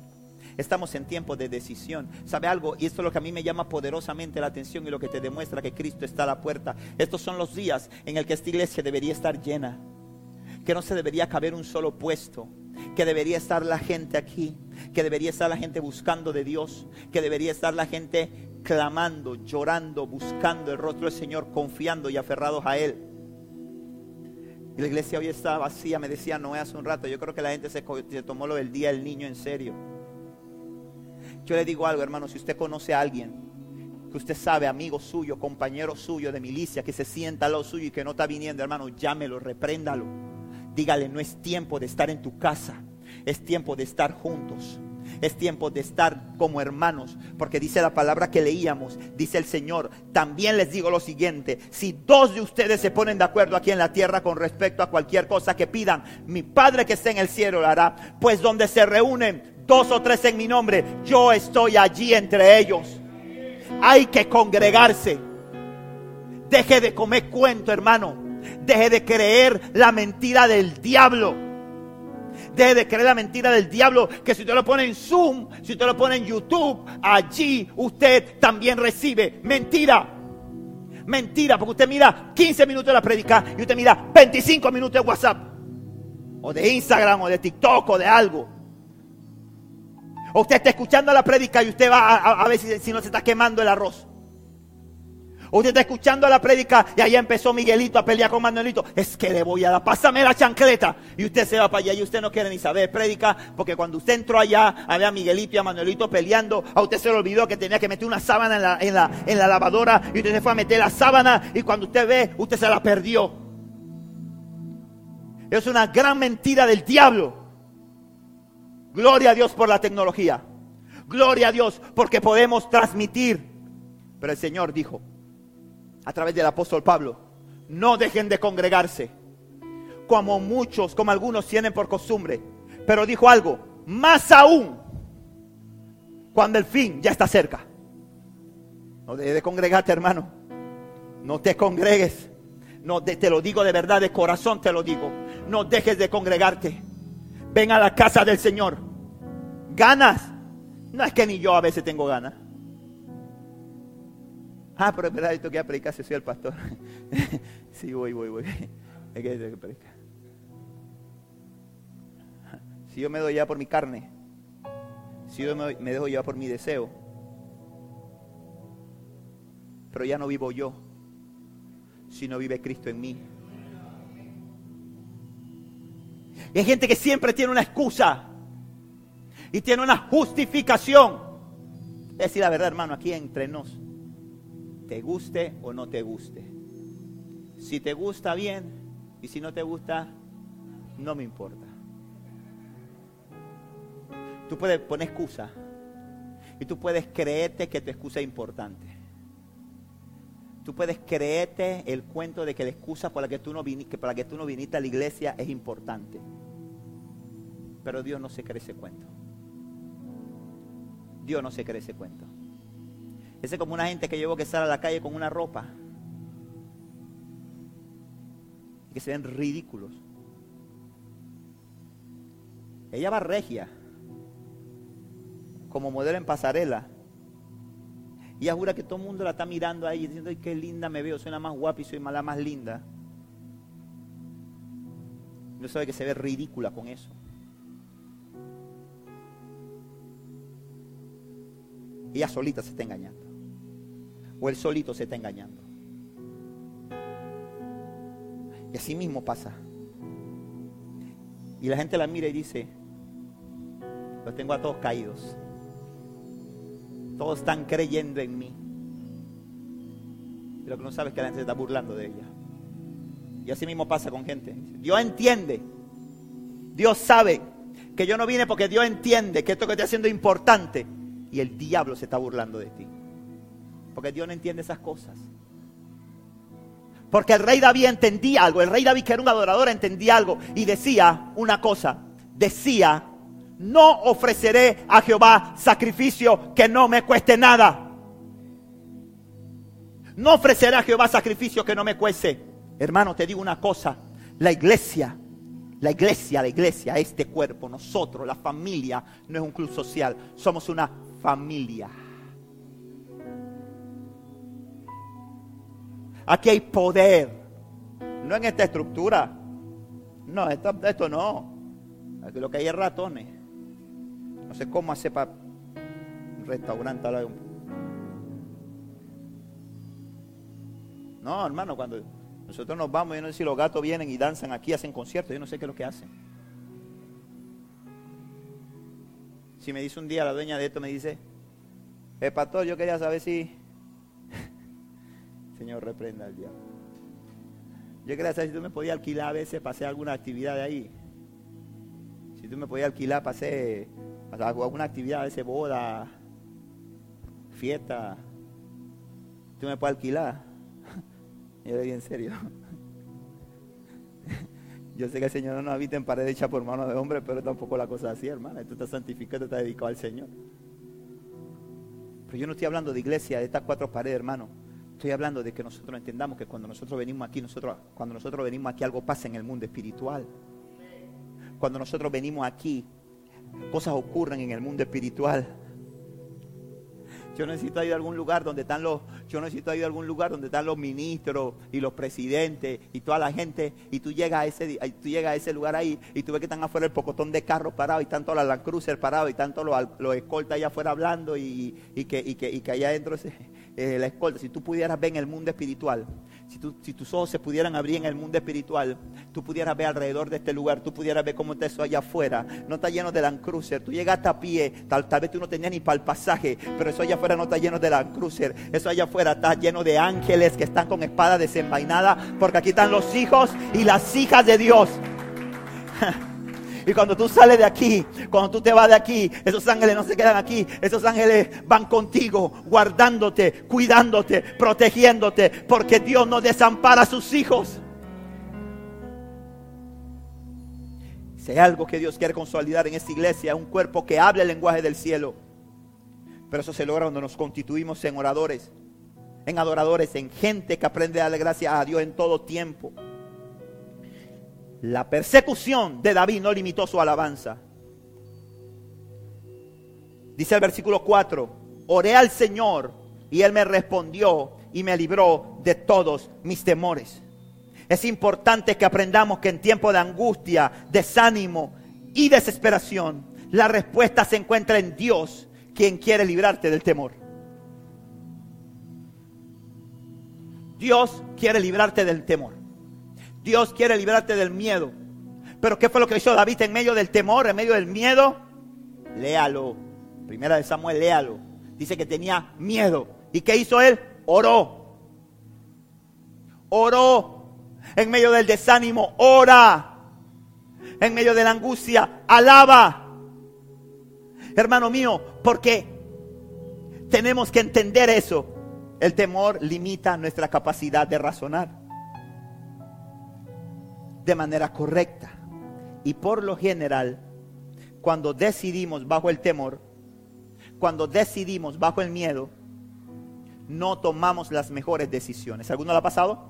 Estamos en tiempos de decisión. ¿Sabe algo? Y esto es lo que a mí me llama poderosamente la atención y lo que te demuestra que Cristo está a la puerta. Estos son los días en el que esta iglesia debería estar llena. Que no se debería caber un solo puesto que debería estar la gente aquí, que debería estar la gente buscando de Dios, que debería estar la gente clamando, llorando, buscando el rostro del Señor, confiando y aferrados a Él. Y la iglesia hoy está vacía, me decía Noé hace un rato, yo creo que la gente se, se tomó lo del día del niño en serio. Yo le digo algo, hermano, si usted conoce a alguien que usted sabe, amigo suyo, compañero suyo de milicia, que se sienta al lado suyo y que no está viniendo, hermano, llámelo, repréndalo Dígale, no es tiempo de estar en tu casa, es tiempo de estar juntos. Es tiempo de estar como hermanos, porque dice la palabra que leíamos, dice el Señor, también les digo lo siguiente, si dos de ustedes se ponen de acuerdo aquí en la tierra con respecto a cualquier cosa que pidan, mi Padre que está en el cielo lo hará, pues donde se reúnen dos o tres en mi nombre, yo estoy allí entre ellos. Hay que congregarse. Deje de comer cuento, hermano. Deje de creer la mentira del diablo. Deje de creer la mentira del diablo que si usted lo pone en Zoom, si usted lo pone en YouTube, allí usted también recibe mentira. Mentira, porque usted mira 15 minutos de la predica y usted mira 25 minutos de WhatsApp, o de Instagram, o de TikTok, o de algo. O usted está escuchando la predica y usted va a, ver si no se está quemando el arroz. Usted está escuchando la prédica y ahí empezó Miguelito a pelear con Manuelito. Es que le voy a dar, pásame la chancleta. Y usted se va para allá y usted no quiere ni saber prédica, porque cuando usted entró allá, había a Miguelito y a Manuelito peleando. A usted se le olvidó que tenía que meter una sábana en la, en la, en la lavadora y usted se fue a meter la sábana y cuando usted ve, usted se la perdió. Es una gran mentira del diablo. Gloria a Dios por la tecnología. Gloria a Dios porque podemos transmitir. Pero el Señor dijo, a través del apóstol Pablo, no dejen de congregarse, como muchos, como algunos tienen por costumbre. Pero dijo algo, más aún, cuando el fin ya está cerca. No dejes de congregarte, hermano. No te congregues. No, te lo digo de verdad, de corazón te lo digo. No dejes de congregarte. Ven a la casa del Señor. Ganas. No es que ni yo a veces tengo ganas. Ah, pero es verdad, esto que predicar si soy el pastor. <laughs> sí, voy, voy, voy. Es que que predicar. Si yo me doy ya por mi carne, si yo me, dejo ya por mi deseo, pero ya no vivo yo, sino vive Cristo en mí. Y hay gente que siempre tiene una excusa y tiene una justificación. Es decir la verdad, hermano, aquí entre nos te guste o no te guste. Si te gusta bien y si no te gusta, no me importa. Tú puedes poner excusa y tú puedes creerte que tu excusa es importante. Tú puedes creerte el cuento de que la excusa por la que tú no viniste, para que tú no viniste a la iglesia es importante. Pero Dios no se cree ese cuento. Dios no se cree ese cuento. Ese es como una gente que llevo que sale a la calle con una ropa. Que se ven ridículos. Ella va regia. Como modelo en pasarela. Y ella jura que todo el mundo la está mirando ahí diciendo, ay, qué linda me veo, soy la más guapa y soy la más linda. No sabe que se ve ridícula con eso. Ella solita se está engañando o él solito se está engañando. Y así mismo pasa. Y la gente la mira y dice, los tengo a todos caídos. Todos están creyendo en mí. Y lo que no sabe es que la gente se está burlando de ella. Y así mismo pasa con gente. Dios entiende. Dios sabe que yo no vine porque Dios entiende que esto que estoy haciendo es importante. Y el diablo se está burlando de ti. Porque Dios no entiende esas cosas. Porque el rey David entendía algo. El rey David, que era un adorador, entendía algo. Y decía una cosa. Decía, no ofreceré a Jehová sacrificio que no me cueste nada. No ofreceré a Jehová sacrificio que no me cueste. Hermano, te digo una cosa. La iglesia, la iglesia, la iglesia, este cuerpo, nosotros, la familia, no es un club social. Somos una familia. Aquí hay poder. No en esta estructura. No, esto, no. Lo que hay es ratones. No sé cómo hace para restaurante. No, hermano, cuando nosotros nos vamos, yo no sé si los gatos vienen y danzan aquí, hacen conciertos, yo no sé qué es lo que hacen. Si me dice un día la dueña de esto, me dice, el pastor, yo quería saber si Señor, reprenda al diablo. Yo saber si tú me podías alquilar a veces para hacer alguna actividad de ahí. Si tú me podías alquilar para hacer alguna actividad, de ese boda, fiesta. Tú me puedes alquilar. <laughs> Yo le dije en serio. <laughs> Yo sé que el Señor no habita en pared hecha por mano de hombre, pero tampoco la cosa así, hermana. Tú estás santificado, estás dedicado al Señor. Pero yo no estoy hablando de iglesia, de estas cuatro paredes, hermano. Estoy hablando de que nosotros entendamos que cuando nosotros venimos aquí, nosotros, cuando nosotros venimos aquí algo pasa en el mundo espiritual. Cuando nosotros venimos aquí, cosas ocurren en el mundo espiritual. Yo necesito ir a algún lugar donde están los, yo necesito ir a algún lugar donde están los ministros y los presidentes y toda la gente y tú llegas a ese, tú llegas a ese lugar ahí y tú ves que están afuera el pocotón de carros parados y tanto la Land Cruiser parados y tanto los, los escoltas allá afuera hablando y, que, y, que, y que allá adentro ese, eh, la escolta, si tú pudieras ver en el mundo espiritual, si, si, tus ojos se pudieran abrir en el mundo espiritual, tú pudieras ver alrededor de este lugar, tú pudieras ver cómo está eso allá afuera. No está lleno de Land Cruiser. Tú llegaste a pie, tal, tal vez tú no tenías ni para el pasaje, pero eso allá afuera no está lleno de Land. Eso allá afuera está lleno de ángeles que están con espada desenvainada, porque aquí están los hijos y las hijas de Dios. <laughs> Y cuando tú sales de aquí, cuando tú te vas de aquí, esos ángeles no se quedan aquí. Esos ángeles van contigo, guardándote, cuidándote, protegiéndote, porque Dios no desampara a sus hijos. Si hay algo que Dios quiere consolidar en esta iglesia, un cuerpo que hable el lenguaje del cielo. Pero eso se logra cuando nos constituimos en oradores, en adoradores, en gente que aprende a darle gracias a Dios en todo tiempo. La persecución de David no limitó su alabanza. Dice el versículo 4, oré al Señor y Él me respondió y me libró de todos mis temores. Es importante que aprendamos que en tiempo de angustia, desánimo y desesperación, la respuesta se encuentra en Dios, quien quiere librarte del temor. Dios quiere librarte del temor. Dios quiere librarte del miedo. Pero ¿qué fue lo que hizo David en medio del temor, en medio del miedo? Léalo. Primera de Samuel, léalo. Dice que tenía miedo. ¿Y qué hizo él? Oró. Oró. En medio del desánimo, ora. En medio de la angustia, alaba. Hermano mío, porque tenemos que entender eso. El temor limita nuestra capacidad de razonar de manera correcta. Y por lo general, cuando decidimos bajo el temor, cuando decidimos bajo el miedo, no tomamos las mejores decisiones. ¿Alguno lo ha pasado?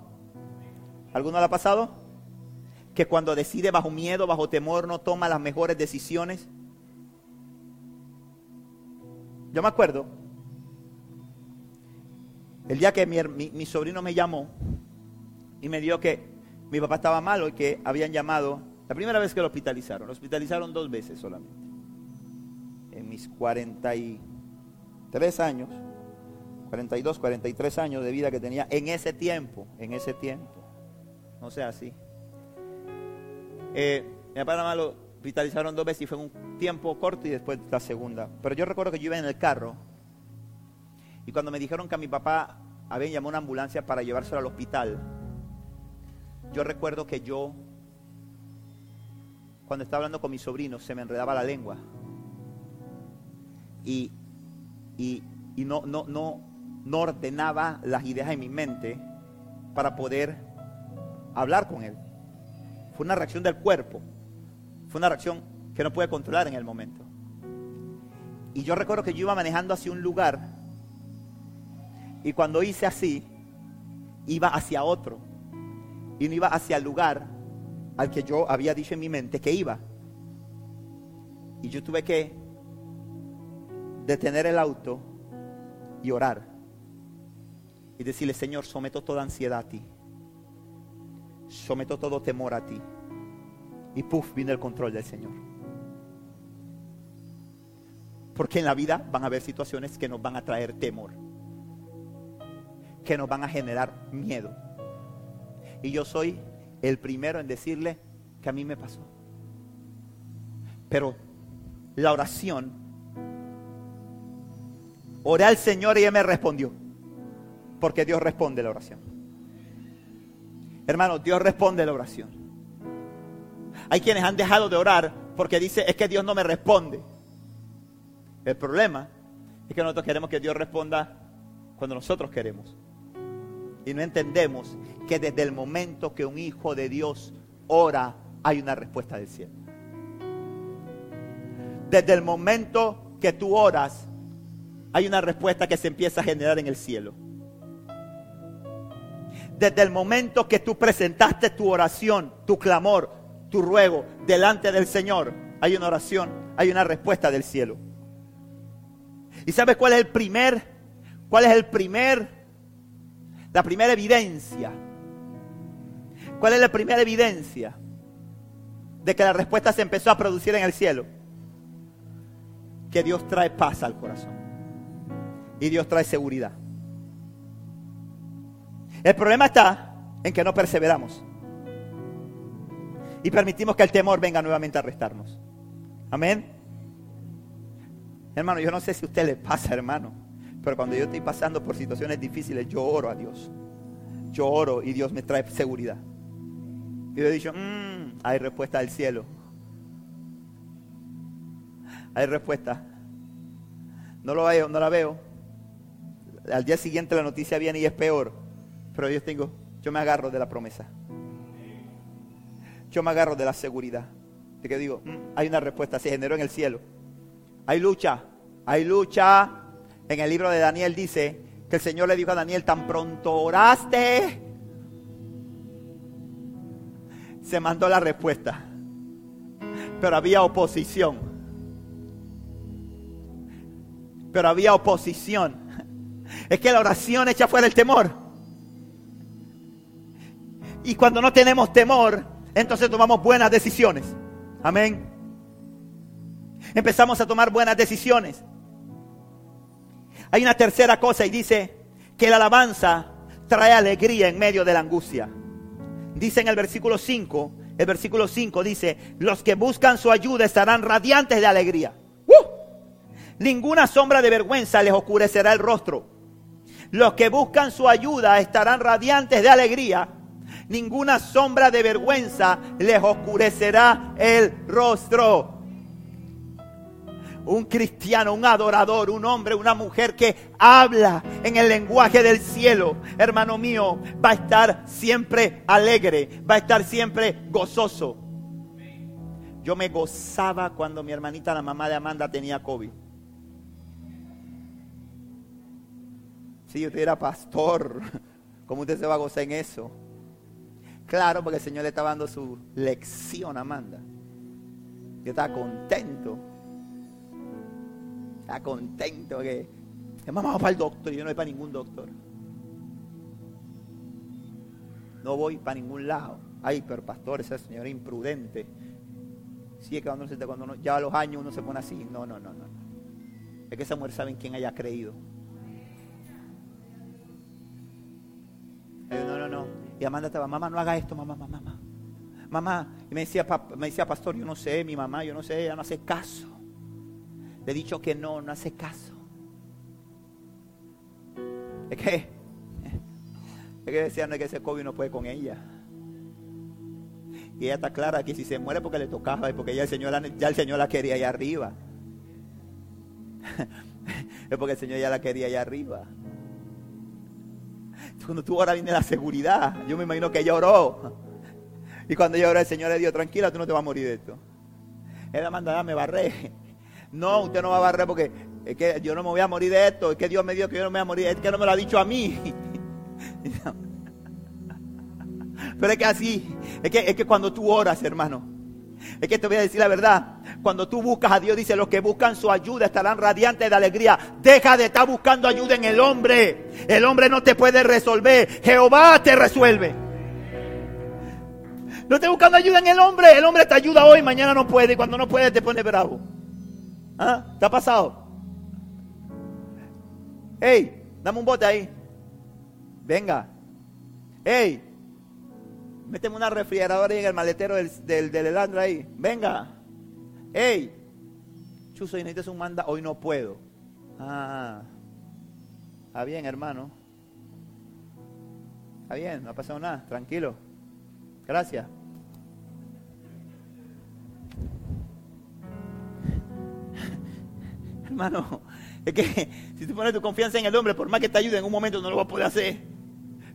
¿Alguno lo ha pasado? Que cuando decide bajo miedo, bajo temor, no toma las mejores decisiones. Yo me acuerdo, el día que mi, mi sobrino me llamó y me dio que mi papá estaba malo y que habían llamado, la primera vez que lo hospitalizaron, lo hospitalizaron dos veces solamente. En mis 43 años, 42, 43 años de vida que tenía en ese tiempo, en ese tiempo. No sea así. Eh, mi papá nada más lo hospitalizaron dos veces y fue un tiempo corto y después la segunda. Pero yo recuerdo que yo iba en el carro y cuando me dijeron que a mi papá habían llamado una ambulancia para llevárselo al hospital, yo recuerdo que yo, cuando estaba hablando con mi sobrino, se me enredaba la lengua. Y, y, no, no, no, no ordenaba las ideas en mi mente para poder hablar con él. Fue una reacción del cuerpo. Fue una reacción que no pude controlar en el momento. Y yo recuerdo que yo iba manejando hacia un lugar y cuando hice así, iba hacia otro y no iba hacia el lugar al que yo había dicho en mi mente que iba. Y yo tuve que detener el auto y orar. Y decirle, Señor, someto toda ansiedad a ti. Someto todo temor a ti. Y puff, vino el control del Señor. Porque en la vida van a haber situaciones que nos van a traer temor. Que nos van a generar miedo y yo soy el primero en decirle que a mí me pasó. Pero la oración, oré al Señor y Él me respondió. Porque Dios responde la oración. Hermano, Dios responde la oración. Hay quienes han dejado de orar porque dice, es que Dios no me responde. El problema es que nosotros queremos que Dios responda cuando nosotros queremos. Y no entendemos que desde el momento que un hijo de Dios ora, hay una respuesta del cielo. Desde el momento que tú oras, hay una respuesta que se empieza a generar en el cielo. Desde el momento que tú presentaste tu oración, tu clamor, tu ruego delante del Señor, hay una oración, hay una respuesta del cielo. ¿Y sabes cuál es el primer, cuál es el primer la primera evidencia. ¿Cuál es la primera evidencia de que la respuesta se empezó a producir en el cielo? Que Dios trae paz al corazón. Y Dios trae seguridad. El problema está en que no perseveramos. Y permitimos que el temor venga nuevamente a arrestarnos. Amén. Hermano, yo no sé si a usted le pasa, hermano. Pero cuando yo estoy pasando por situaciones difíciles, yo oro a Dios. Yo oro y Dios me trae seguridad. Y yo he dicho, mmm, hay respuesta del cielo. Hay respuesta. No lo veo, no la veo. Al día siguiente la noticia viene y es peor. Pero yo tengo, yo me agarro de la promesa. Yo me agarro de la seguridad. De que digo, mm, hay una respuesta, se generó en el cielo. Hay lucha, hay lucha. En el libro de Daniel dice que el Señor le dijo a Daniel, tan pronto oraste, se mandó la respuesta. Pero había oposición. Pero había oposición. Es que la oración echa fuera el temor. Y cuando no tenemos temor, entonces tomamos buenas decisiones. Amén. Empezamos a tomar buenas decisiones. Hay una tercera cosa y dice que la alabanza trae alegría en medio de la angustia. Dice en el versículo 5, el versículo 5 dice, los que buscan su ayuda estarán radiantes de alegría. ¡Uh! Ninguna sombra de vergüenza les oscurecerá el rostro. Los que buscan su ayuda estarán radiantes de alegría. Ninguna sombra de vergüenza les oscurecerá el rostro un cristiano, un adorador, un hombre, una mujer que habla en el lenguaje del cielo, hermano mío, va a estar siempre alegre, va a estar siempre gozoso. Yo me gozaba cuando mi hermanita, la mamá de Amanda, tenía COVID. Si usted era pastor, <laughs> ¿cómo usted se va a gozar en eso? Claro, porque el Señor le estaba dando su lección a Amanda. Yo estaba contento está contento que, mamá va para el doctor y yo no voy para ningún doctor. No voy para ningún lado. Ay, pero pastor, esa señora imprudente. Sí, es que cuando, cuando uno, ya a los años uno se pone así. No, no, no, no. Es que esa mujer sabe en quién haya creído. no, no, no. Y Amanda estaba, mamá, no haga esto, mamá, mamá, mamá. Mamá, y me decía, me decía, pastor, yo no sé, mi mamá, yo no sé, ella no hace caso. Le he dicho que no, no hace caso. Es que, es que decía, no es que ese COVID no puede con ella. Y ella está clara que si se muere porque le tocaba y porque ya el Señor, ya el Señor la quería allá arriba. <laughs> es porque el Señor ya la quería allá arriba. Cuando tú ahora viene la seguridad, yo me imagino que ella oró. Y cuando ella oró, el Señor le dijo, tranquila, tú no te vas a morir de esto. Él manda, dame barré. No, usted no va a barrer porque es que yo no me voy a morir de esto. Es que Dios me dijo que yo no me voy a morir. Es que no me lo ha dicho a mí. <laughs> Pero es que así, es que, es que cuando tú oras, hermano, es que te voy a decir la verdad. Cuando tú buscas a Dios, dice, los que buscan su ayuda estarán radiantes de alegría. Deja de estar buscando ayuda en el hombre. El hombre no te puede resolver. Jehová te resuelve. No estés buscando ayuda en el hombre. El hombre te ayuda hoy, mañana no puede. Y cuando no puede te pone bravo. ¿Ah? ¿Te ha pasado? Hey, dame un bote ahí. Venga. Hey, méteme una refrigeradora ahí en el maletero del, del, del ahí. Venga. Hey, Chuso, y necesitas un manda. Hoy no puedo. Ah, está bien, hermano. Está bien, no ha pasado nada. Tranquilo. Gracias. Hermano, es que si tú pones tu confianza en el hombre, por más que te ayude en un momento, no lo va a poder hacer.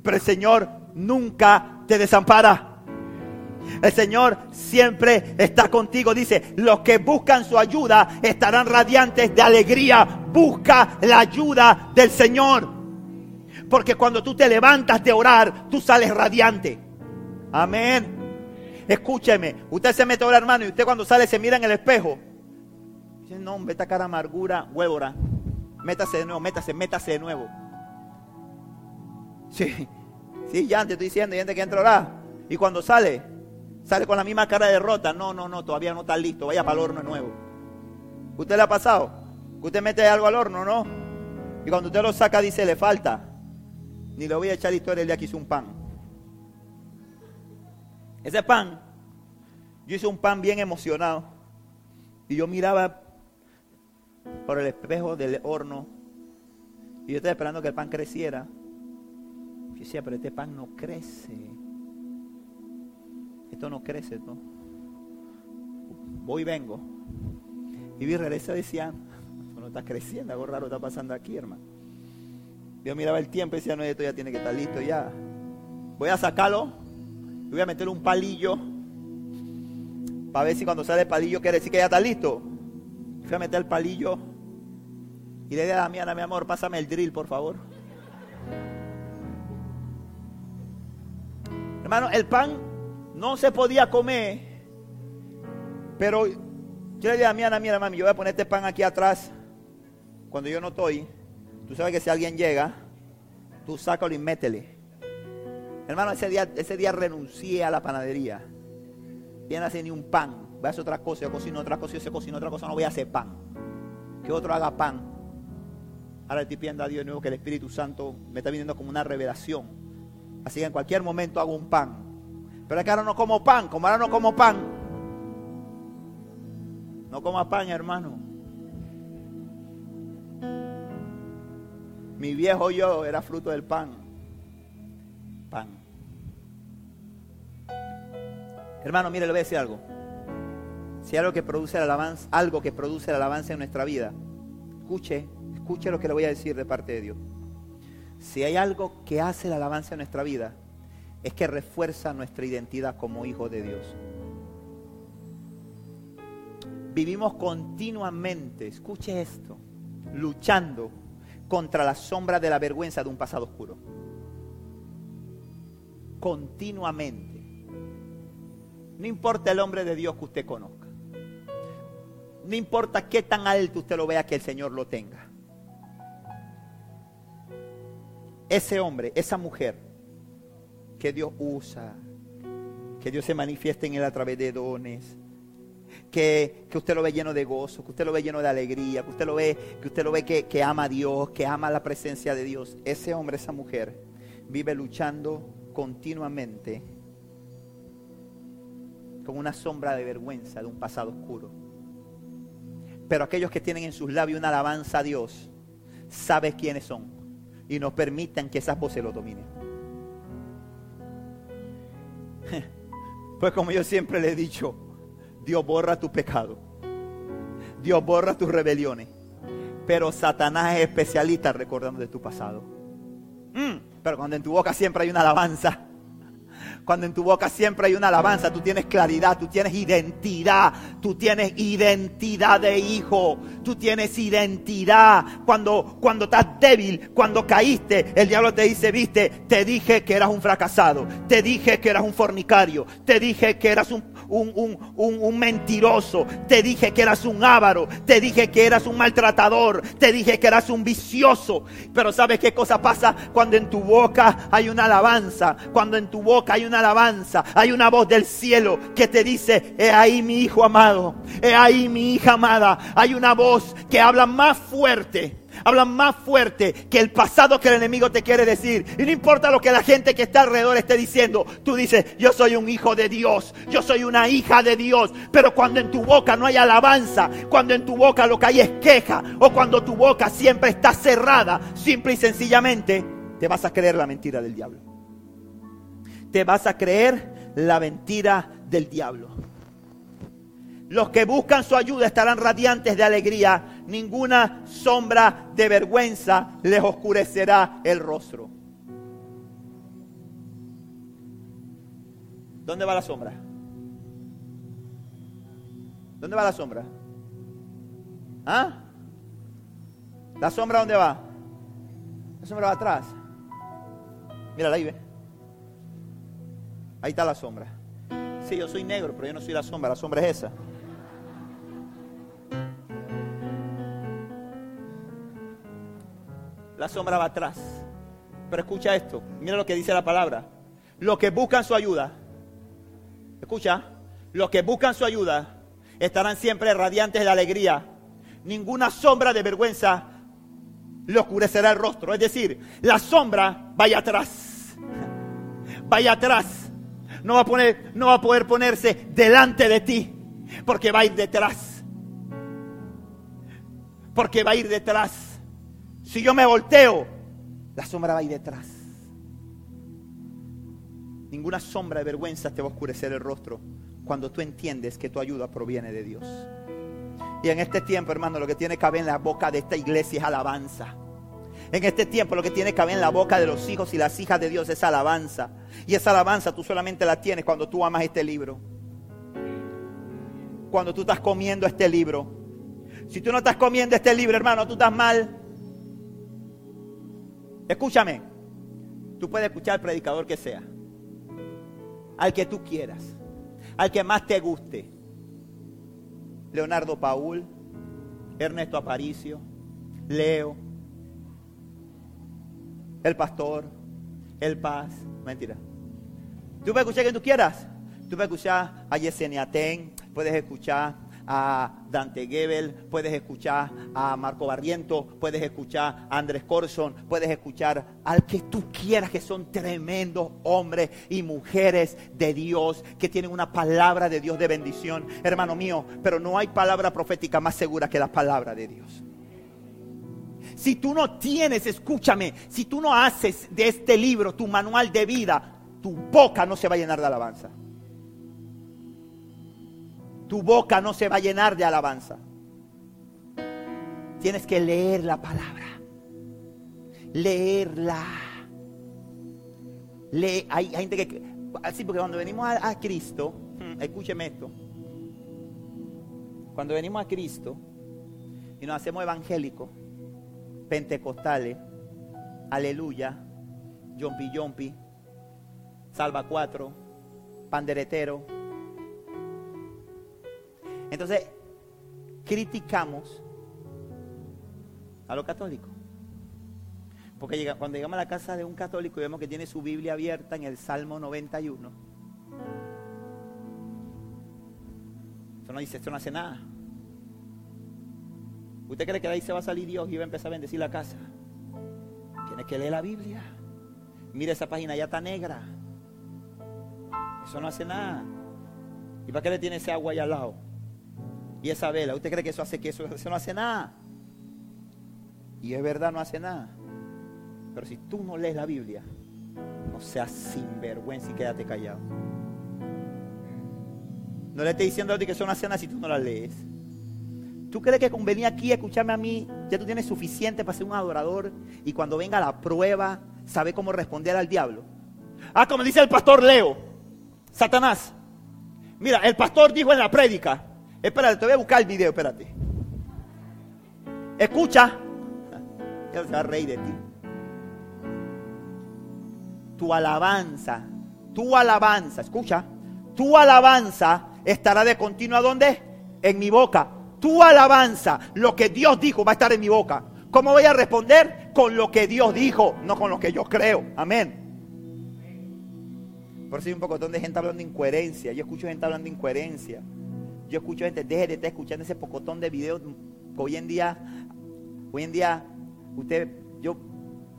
Pero el Señor nunca te desampara. El Señor siempre está contigo. Dice, los que buscan su ayuda estarán radiantes de alegría. Busca la ayuda del Señor. Porque cuando tú te levantas de orar, tú sales radiante. Amén. Escúcheme, usted se mete a orar, hermano, y usted cuando sale se mira en el espejo no, esta cara amargura, huevora. Métase de nuevo, métase, métase de nuevo. Sí, sí, ya te estoy diciendo, ya te que entra a. Y cuando sale, sale con la misma cara de derrota. No, no, no, todavía no está listo. Vaya para el horno de nuevo. ¿Usted le ha pasado? ¿Usted mete algo al horno, no? Y cuando usted lo saca, dice, le falta. Ni le voy a echar historia el día que hice un pan. Ese pan, yo hice un pan bien emocionado. Y yo miraba por el espejo del horno. Y yo estaba esperando que el pan creciera. Yo decía, pero este pan no crece. Esto no crece, ¿no? Voy y vengo. Y vi regresa y decía, no está creciendo, algo raro está pasando aquí, hermano. Yo miraba el tiempo y decía, no, esto ya tiene que estar listo ya. Voy a sacarlo y voy a meterle un palillo para ver si cuando sale el palillo quiere decir que ya está listo. Fui a meter el palillo y le dije a Damiana, mi amor, pásame el drill, por favor. Hermano, el pan no se podía comer, pero yo le dije a Damiana, mira, mami, yo voy a poner este pan aquí atrás cuando yo no estoy. Tú sabes que si alguien llega, tú sácalo y métele. Hermano, ese día, ese día renuncié a la panadería. Ya no hacer ni un pan. Voy a hacer otra cosa, yo cocino otra cosa, yo cocino otra cosa, no voy a hacer pan. Que otro haga pan. Ahora estoy pidiendo a Dios nuevo que el Espíritu Santo me está viniendo como una revelación. Así que en cualquier momento hago un pan. Pero es que ahora no como pan, como ahora no como pan. No coma pan, hermano. Mi viejo yo era fruto del pan. Pan. Hermano, mire, le voy a decir algo. Si algo que produce el alabanza, algo que produce el alabanza en nuestra vida, escuche, escuche lo que le voy a decir de parte de Dios. Si hay algo que hace la alabanza en nuestra vida, es que refuerza nuestra identidad como hijo de Dios. Vivimos continuamente, escuche esto, luchando contra la sombra de la vergüenza de un pasado oscuro. Continuamente. No importa el hombre de Dios que usted conozca. No importa qué tan alto usted lo vea que el Señor lo tenga. Ese hombre, esa mujer que Dios usa, que Dios se manifiesta en él a través de dones, que, usted lo ve lleno de gozo, que usted lo ve lleno de alegría, que usted lo ve, que usted lo ve que, que ama a Dios, que ama la presencia de Dios. Ese hombre, esa mujer, vive luchando continuamente con una sombra de vergüenza de un pasado oscuro. Pero aquellos que tienen en sus labios una alabanza a Dios, saben quiénes son y nos permitan que esas voces lo dominen. <laughs> Pues como yo siempre le he dicho, Dios borra tu pecado. Dios borra tus rebeliones. Pero Satanás es especialista recordando de tu pasado. Mm, pero cuando en tu boca siempre hay una alabanza, cuando en tu boca siempre hay una alabanza, tú tienes claridad, tú tienes identidad, tú tienes identidad de hijo, tú tienes identidad. Cuando, cuando estás débil, cuando caíste, el diablo te dice, viste, te dije que eras un fracasado, te dije que eras un fornicario, te dije que eras un, un, mentiroso, te dije que eras un ávaro, te dije que eras un maltratador, te dije que eras un vicioso. Pero ¿sabes qué cosa pasa cuando en tu boca hay una alabanza? Cuando en tu boca hay una alabanza, hay una voz del cielo que te dice, he ahí mi hijo amado, he ahí mi hija amada. Hay una voz que habla más fuerte hablan más fuerte que el pasado que el enemigo te quiere decir. Y no importa lo que la gente que está alrededor esté diciendo, tú dices, yo soy un hijo de Dios, yo soy una hija de Dios. Pero cuando en tu boca no hay alabanza, cuando en tu boca lo que hay es queja, o cuando tu boca siempre está cerrada, simple y sencillamente, te vas a creer la mentira del diablo. Te vas a creer la mentira del diablo. Los que buscan su ayuda estarán radiantes de alegría. Ninguna sombra de vergüenza les oscurecerá el rostro. ¿Dónde va la sombra? ¿Dónde va la sombra? ¿Ah? ¿La sombra dónde va? La sombra va atrás. Mira ahí, ve. Ahí está la sombra. Sí, yo soy negro, pero yo no soy la sombra. La sombra es esa. La sombra va atrás. Pero escucha esto, mira lo que dice la palabra. Los que buscan su ayuda, escucha, los que buscan su ayuda estarán siempre radiantes de alegría. Ninguna sombra de vergüenza le oscurecerá el rostro. Es decir, la sombra vaya atrás. Vaya atrás. No va a, poner, no va a poder ponerse delante de ti. Porque va a ir detrás. Porque va a ir detrás. Si yo me volteo, la sombra va a ir detrás. Ninguna sombra de vergüenza te va a oscurecer el rostro cuando tú entiendes que tu ayuda proviene de Dios. Y en este tiempo, hermano, lo que tiene que haber en la boca de esta iglesia es alabanza. En este tiempo lo que tiene que haber en la boca de los hijos y las hijas de Dios es alabanza. Y esa alabanza tú solamente la tienes cuando tú amas este libro. Cuando tú estás comiendo este libro. Si tú no estás comiendo este libro, hermano, tú estás mal. Escúchame. Tú puedes escuchar al predicador que sea. Al que tú quieras. Al que más te guste. Leonardo Paul, Ernesto Aparicio, Leo, el pastor, el paz. Mentira. Tú puedes escuchar quien tú quieras. Tú puedes escuchar a Yesenia Ten, puedes escuchar a Dante Gebel, puedes escuchar a Marco Barriento, puedes escuchar a Andrés Corson, puedes escuchar al que tú quieras, que son tremendos hombres y mujeres de Dios, que tienen una palabra de Dios de bendición, hermano mío, pero no hay palabra profética más segura que la palabra de Dios. Si tú no tienes, escúchame, si tú no haces de este libro tu manual de vida, tu boca no se va a llenar de alabanza. Tu boca no se va a llenar de alabanza. Tienes que leer la palabra. Leerla. hay, hay, gente que... Así, porque cuando venimos a, a Cristo, hmm, escúcheme esto. Cuando venimos a Cristo y nos hacemos evangélicos, pentecostales, aleluya, yompi yompi, salva cuatro, panderetero. Entonces, criticamos a los católicos. Porque cuando llegamos a la casa de un católico y vemos que tiene su Biblia abierta en el Salmo 91, eso no dice, esto no hace nada. ¿Usted cree que de ahí se va a salir Dios y va a empezar a bendecir la casa? Tiene que leer la Biblia. Mira esa página, ya está negra. Eso no hace nada. ¿Y para qué le tiene ese agua ahí al lado? Y esa vela. ¿Usted cree que eso hace que eso, eso no hace nada? Y es verdad, no hace nada. Pero si tú no lees la Biblia, no seas sinvergüenza y quédate callado. No le estoy diciendo a ti que eso no hace nada si tú no la lees. ¿Tú crees que con venir aquí a escucharme a mí ya tú tienes suficiente para ser un adorador y cuando venga la prueba, sabe cómo responder al diablo? Ah, como dice el pastor Leo, Satanás. Mira, el pastor dijo en la prédica, espérate, te voy a buscar el video, espérate. Escucha, él se va a de ti. Tu alabanza, tu alabanza, escucha, tu alabanza estará de continuo a dónde? En mi boca tu alabanza, lo que Dios dijo, va a estar en mi boca. ¿Cómo voy a responder? Con lo que Dios dijo, no con lo que yo creo. Amén. Por eso hay un pocotón de gente hablando de incoherencia. Yo escucho gente hablando de incoherencia. Yo escucho gente, deje de estar escuchando ese pocotón de videos hoy en día, hoy en día, usted, yo,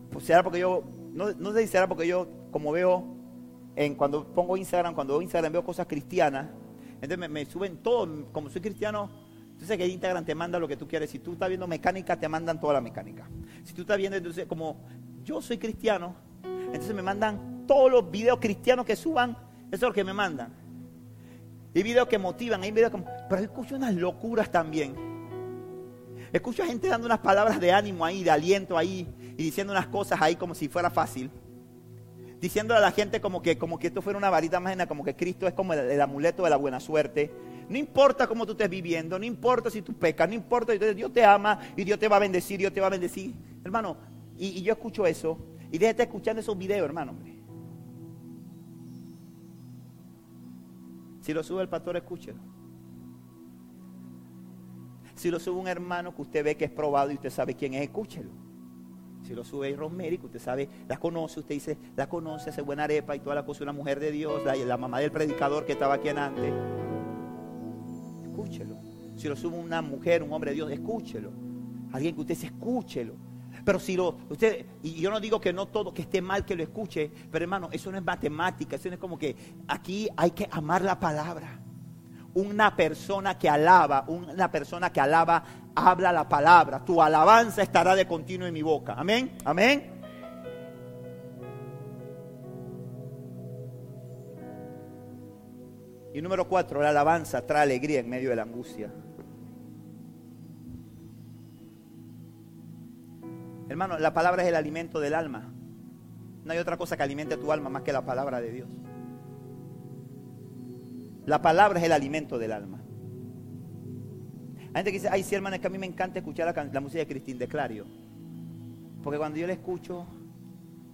pues será porque yo, no, no sé si será porque yo, como veo, en cuando pongo Instagram, cuando veo Instagram veo cosas cristianas, entonces me, me suben todo, como soy cristiano, entonces que Instagram te manda lo que tú quieres. Si tú estás viendo mecánica, te mandan toda la mecánica. Si tú estás viendo, entonces como yo soy cristiano, entonces me mandan todos los videos cristianos que suban, eso es lo que me mandan. Hay videos que motivan, hay videos como... Pero escucho unas locuras también. Escucho a gente dando unas palabras de ánimo ahí, de aliento ahí, y diciendo unas cosas ahí como si fuera fácil. Diciéndole a la gente como que, como que esto fuera una varita mágica, como que Cristo es como el amuleto de la buena suerte no importa cómo tú estés viviendo, no importa si tú pecas, no importa, Dios te ama y Dios te va a bendecir, Dios te va a bendecir. Hermano, y, yo escucho eso y déjate escuchando esos videos, hermano. Si lo sube el pastor, escúchelo. Si lo sube un hermano que usted ve que es probado y usted sabe quién es, escúchelo. Si lo sube Rosemary, que usted sabe, la conoce, usted dice, la conoce, hace buena arepa y toda la cosa, una mujer de Dios, la, la mamá del predicador que estaba aquí en antes escúchelo. Si lo sube una mujer, un hombre de Dios, escúchelo. Alguien que usted dice, escúchelo. Pero si lo, usted, y yo no digo que no todo, que esté mal que lo escuche, pero hermano, eso no es matemática, eso no es como que aquí hay que amar la palabra. Una persona que alaba, una persona que alaba, habla la palabra. Tu alabanza estará de continuo en mi boca. Amén, amén. Y número cuatro, la alabanza trae alegría en medio de la angustia. Hermano, la palabra es el alimento del alma. No hay otra cosa que alimente tu alma más que la palabra de Dios. La palabra es el alimento del alma. Hay gente que dice, ay, sí, hermano, es que a mí me encanta escuchar la, música de Cristín de Clario. Porque cuando yo la escucho,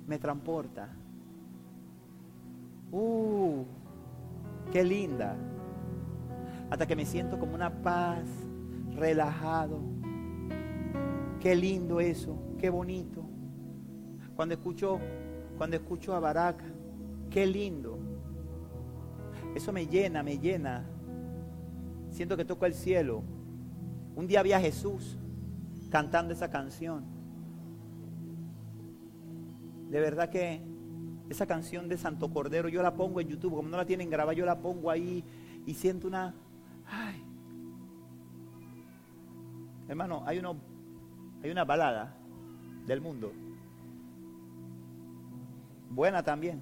me transporta. Uh, qué linda. Hasta que me siento como una paz, relajado. Qué lindo eso qué bonito. Cuando escucho, cuando escucho a Baraka, qué lindo. Eso me llena, me llena. Siento que toco el cielo. Un día vi a Jesús cantando esa canción. De verdad que esa canción de Santo Cordero yo la pongo en YouTube, como no la tienen grabada, yo la pongo ahí y siento una... Ay. Hermano, hay, uno, hay una balada del mundo. Buena también.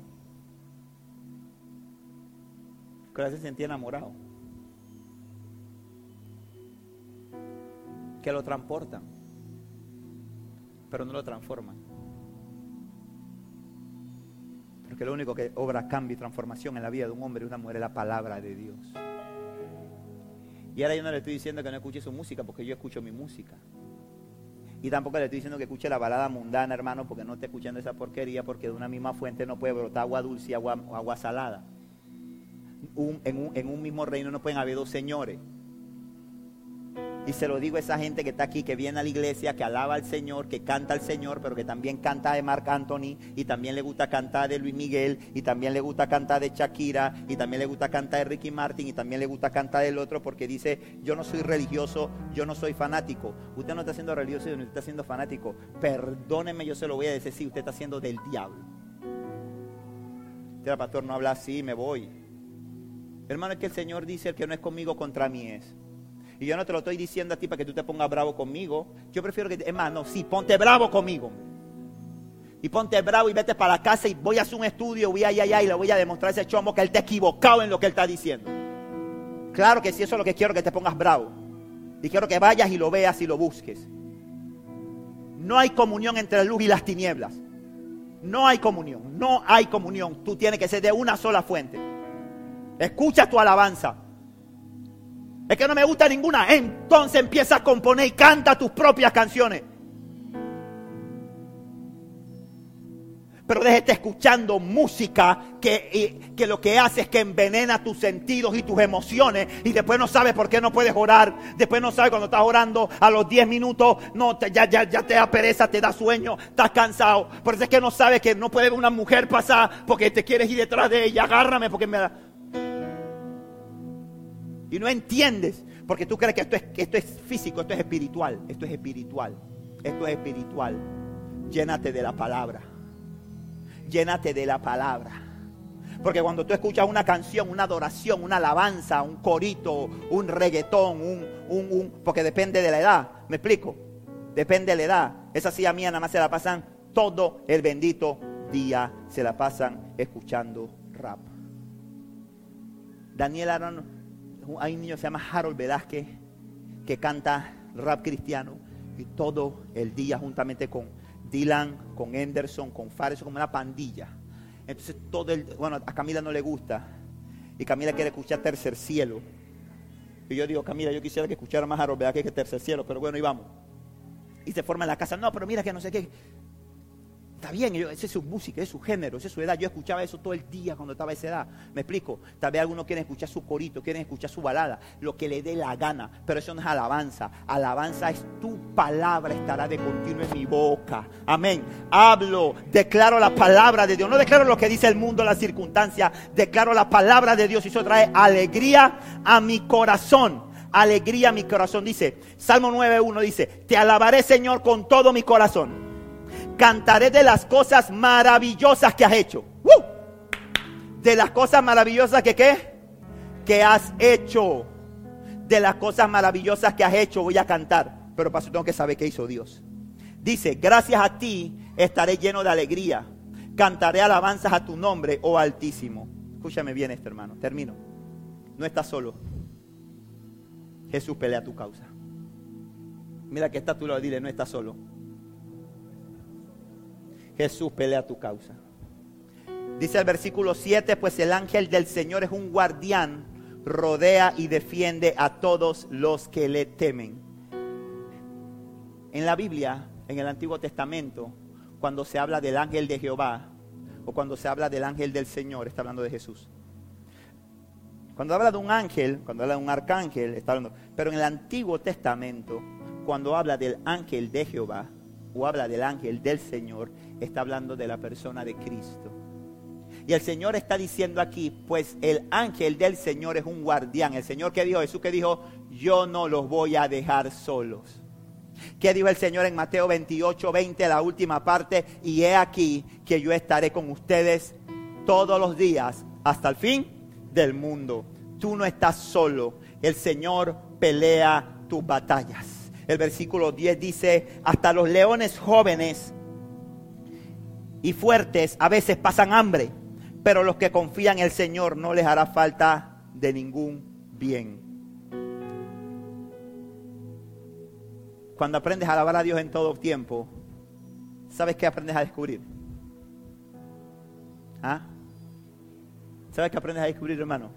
Que se sentía enamorado. Que lo transportan, pero no lo transforman. Porque lo único que obra cambio y transformación en la vida de un hombre y una mujer es la palabra de Dios. Y ahora yo no le estoy diciendo que no escuche su música, porque yo escucho mi música. Y tampoco le estoy diciendo que escuche la balada mundana, hermano, porque no esté escuchando esa porquería, porque de una misma fuente no puede brotar agua dulce y agua, agua salada. en, en un mismo reino no pueden haber dos señores. Y se lo digo a esa gente que está aquí, que viene a la iglesia, que alaba al Señor, que canta al Señor, pero que también canta de Marc Anthony, y también le gusta cantar de Luis Miguel, y también le gusta cantar de Shakira, y también le gusta cantar de Ricky Martin, y también le gusta cantar del otro, porque dice, yo no soy religioso, yo no soy fanático. Usted no está siendo religioso, usted está siendo fanático. Perdóneme, yo se lo voy a decir, si usted está siendo del diablo. Usted, pastor, no habla así, me voy. Hermano, es que el Señor dice, el que no es conmigo, contra mí es. Y yo no te lo estoy diciendo a ti para que tú te pongas bravo conmigo. Yo prefiero que, es más, no, sí, ponte bravo conmigo. Y ponte bravo y vete para la casa y voy a hacer un estudio, voy allá, allá y le voy a demostrar a ese chombo que él está equivocado en lo que él está diciendo. Claro que sí, eso es lo que quiero que te pongas bravo. Y quiero que vayas y lo veas y lo busques. No hay comunión entre la luz y las tinieblas. No hay comunión, no hay comunión. Tú tienes que ser de una sola fuente. Escucha tu alabanza. Es que no me gusta ninguna. Entonces empieza a componer y canta tus propias canciones. Pero déjate escuchando música que, que, lo que hace es que envenena tus sentidos y tus emociones. Y después no sabes por qué no puedes orar. Después no sabes cuando estás orando a los 10 minutos. No, ya, ya, ya te da pereza, te da sueño, estás cansado. Por eso es que no sabes que no puede una mujer pasar porque te quieres ir detrás de ella. Agárrame porque me da. Y no entiendes, porque tú crees que esto es, esto es físico, esto es espiritual, esto es espiritual, esto es espiritual. Llénate de la palabra. Llénate de la palabra. Porque cuando tú escuchas una canción, una adoración, una alabanza, un corito, un reggaetón, un, un, un, porque depende de la edad, ¿me explico? Depende de la edad. Esa silla mía nada más se la pasan todo el bendito día, se la pasan escuchando rap. Daniel Aaron hay un niño que se llama Harold Velázquez que canta rap cristiano y todo el día juntamente con Dylan, con Henderson, con Fares, como una pandilla. Entonces todo el, bueno, a Camila no le gusta y Camila quiere escuchar Tercer Cielo. Y yo digo, Camila, yo quisiera que escuchara más Harold Velázquez que Tercer Cielo, pero bueno, y vamos. Y se forma en la casa, no, pero mira que no sé qué. Está bien, esa es su música, es su género, esa es su edad. Yo escuchaba eso todo el día cuando estaba a esa edad. Me explico. Tal vez algunos quieren escuchar su corito, quieren escuchar su balada, lo que le dé la gana. Pero eso no es alabanza. Alabanza es tu palabra, estará de continuo en mi boca. Amén. Hablo, declaro la palabra de Dios. No declaro lo que dice el mundo, las circunstancias. Declaro la palabra de Dios y eso trae alegría a mi corazón alegría a mi corazón. Dice, Salmo 9.1 dice, te alabaré Señor con todo mi corazón. Cantaré de las cosas maravillosas que has hecho. De las cosas maravillosas que qué? Que has hecho. De las cosas maravillosas que has hecho voy a cantar. Pero para eso tengo que saber qué hizo Dios. Dice, gracias a ti estaré lleno de alegría. Cantaré alabanzas a tu nombre, oh Altísimo. Escúchame bien esto, hermano. Termino. No estás solo. Jesús pelea tu causa. Mira que está tu lado, dile, no estás solo. Jesús pelea tu causa. Dice el versículo 7, pues el ángel del Señor es un guardián, rodea y defiende a todos los que le temen. En la Biblia, en el Antiguo Testamento, cuando se habla del ángel de Jehová o cuando se habla del ángel del Señor, está hablando de Jesús. Cuando habla de un ángel, cuando habla de un arcángel, está hablando. Pero en el Antiguo Testamento, cuando habla del ángel de Jehová o habla del ángel del Señor, está hablando de la persona de Cristo. Y el Señor está diciendo aquí, pues el ángel del Señor es un guardián. El Señor que dijo, Jesús que dijo, yo no los voy a dejar solos. ¿Qué dijo el Señor en Mateo 28, 20, la última parte? Y he aquí que yo estaré con ustedes todos los días hasta el fin del mundo. Tú no estás solo. El Señor pelea tus batallas. El versículo 10 dice, hasta los leones jóvenes y fuertes a veces pasan hambre, pero los que confían en el Señor no les hará falta de ningún bien. Cuando aprendes a alabar a Dios en todo tiempo, ¿sabes qué aprendes a descubrir? ¿Ah? ¿Sabes qué aprendes a descubrir, hermano?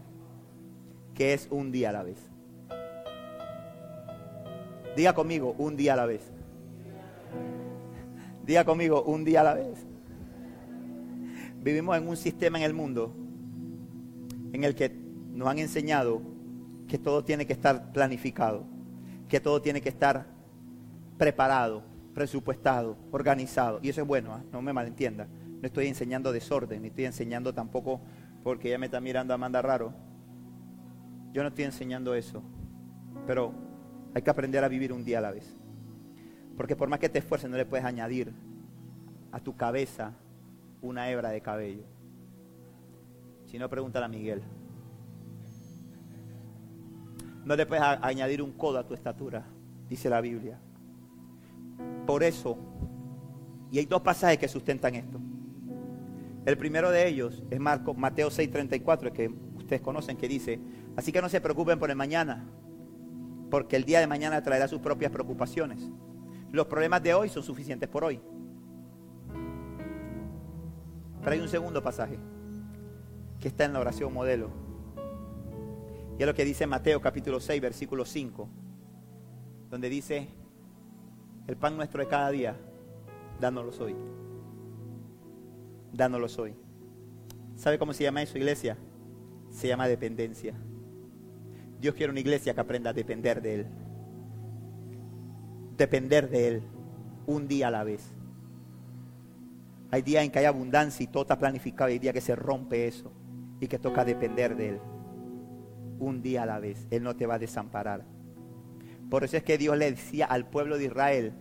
Que es un día a la vez. Diga conmigo, un día a la vez. Diga conmigo, un día a la vez. Vivimos en un sistema en el mundo en el que nos han enseñado que todo tiene que estar planificado, que todo tiene que estar preparado, presupuestado, organizado. Y eso es bueno, ¿ah? no me malentienda. No estoy enseñando desorden, ni estoy enseñando tampoco porque ella me está mirando a manda raro. Yo no estoy enseñando eso. Pero hay que aprender a vivir un día a la vez. Porque por más que te esfuerces, no le puedes añadir a tu cabeza una hebra de cabello. Si no, pregúntale a Miguel. No le puedes añadir un codo a tu estatura, dice la Biblia. Por eso, y hay dos pasajes que sustentan esto. El primero de ellos es Marco, Mateo 6:34, que ustedes conocen, que dice, así que no se preocupen por el mañana, porque el día de mañana traerá sus propias preocupaciones. Los problemas de hoy son suficientes por hoy. Hay un segundo pasaje que está en la oración modelo. Y es lo que dice Mateo capítulo 6, versículo 5, donde dice, el pan nuestro de cada día, dánoslo hoy dánoslos hoy. ¿Sabe cómo se llama eso, iglesia? Se llama dependencia. Dios quiere una iglesia que aprenda a depender de Él. Depender de Él un día a la vez. Hay días en que hay abundancia y todo está planificado. Hay días que se rompe eso y que toca depender de Él. Un día a la vez. Él no te va a desamparar. Por eso es que Dios le decía al pueblo de Israel,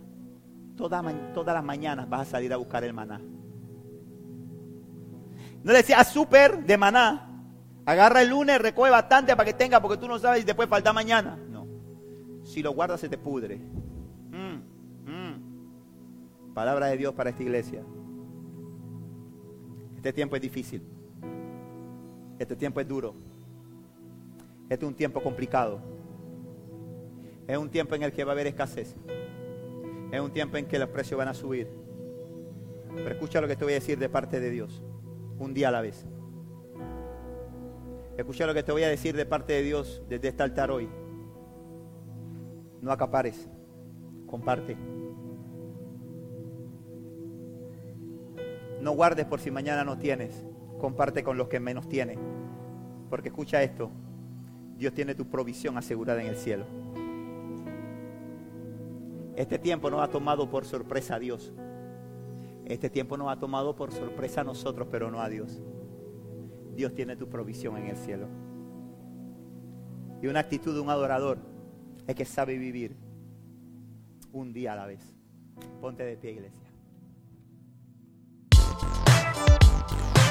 todas, todas las mañanas vas a salir a buscar el maná. No le decía, súper de maná. Agarra el lunes, recoge bastante para que tenga, porque tú no sabes si después falta mañana. No. Si lo guardas, se te pudre. Mm, mm. Palabra de Dios para esta iglesia. Este tiempo es difícil. Este tiempo es duro. Este es un tiempo complicado. Es un tiempo en el que va a haber escasez. Es un tiempo en que los precios van a subir. Pero escucha lo que te voy a decir de parte de Dios un día a la vez. Escucha lo que te voy a decir de parte de Dios desde este altar hoy. No acapares, comparte. No guardes por si mañana no tienes, comparte con los que menos tienen. Porque escucha esto, Dios tiene tu provisión asegurada en el cielo. Este tiempo no ha tomado por sorpresa a Dios. Este tiempo nos ha tomado por sorpresa a nosotros, pero no a Dios. Dios tiene tu provisión en el cielo. Y una actitud de un adorador es que sabe vivir un día a la vez. Ponte de pie, iglesia.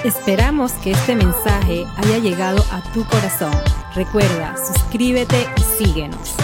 Esperamos que este mensaje haya llegado a tu corazón. Recuerda, suscríbete y síguenos.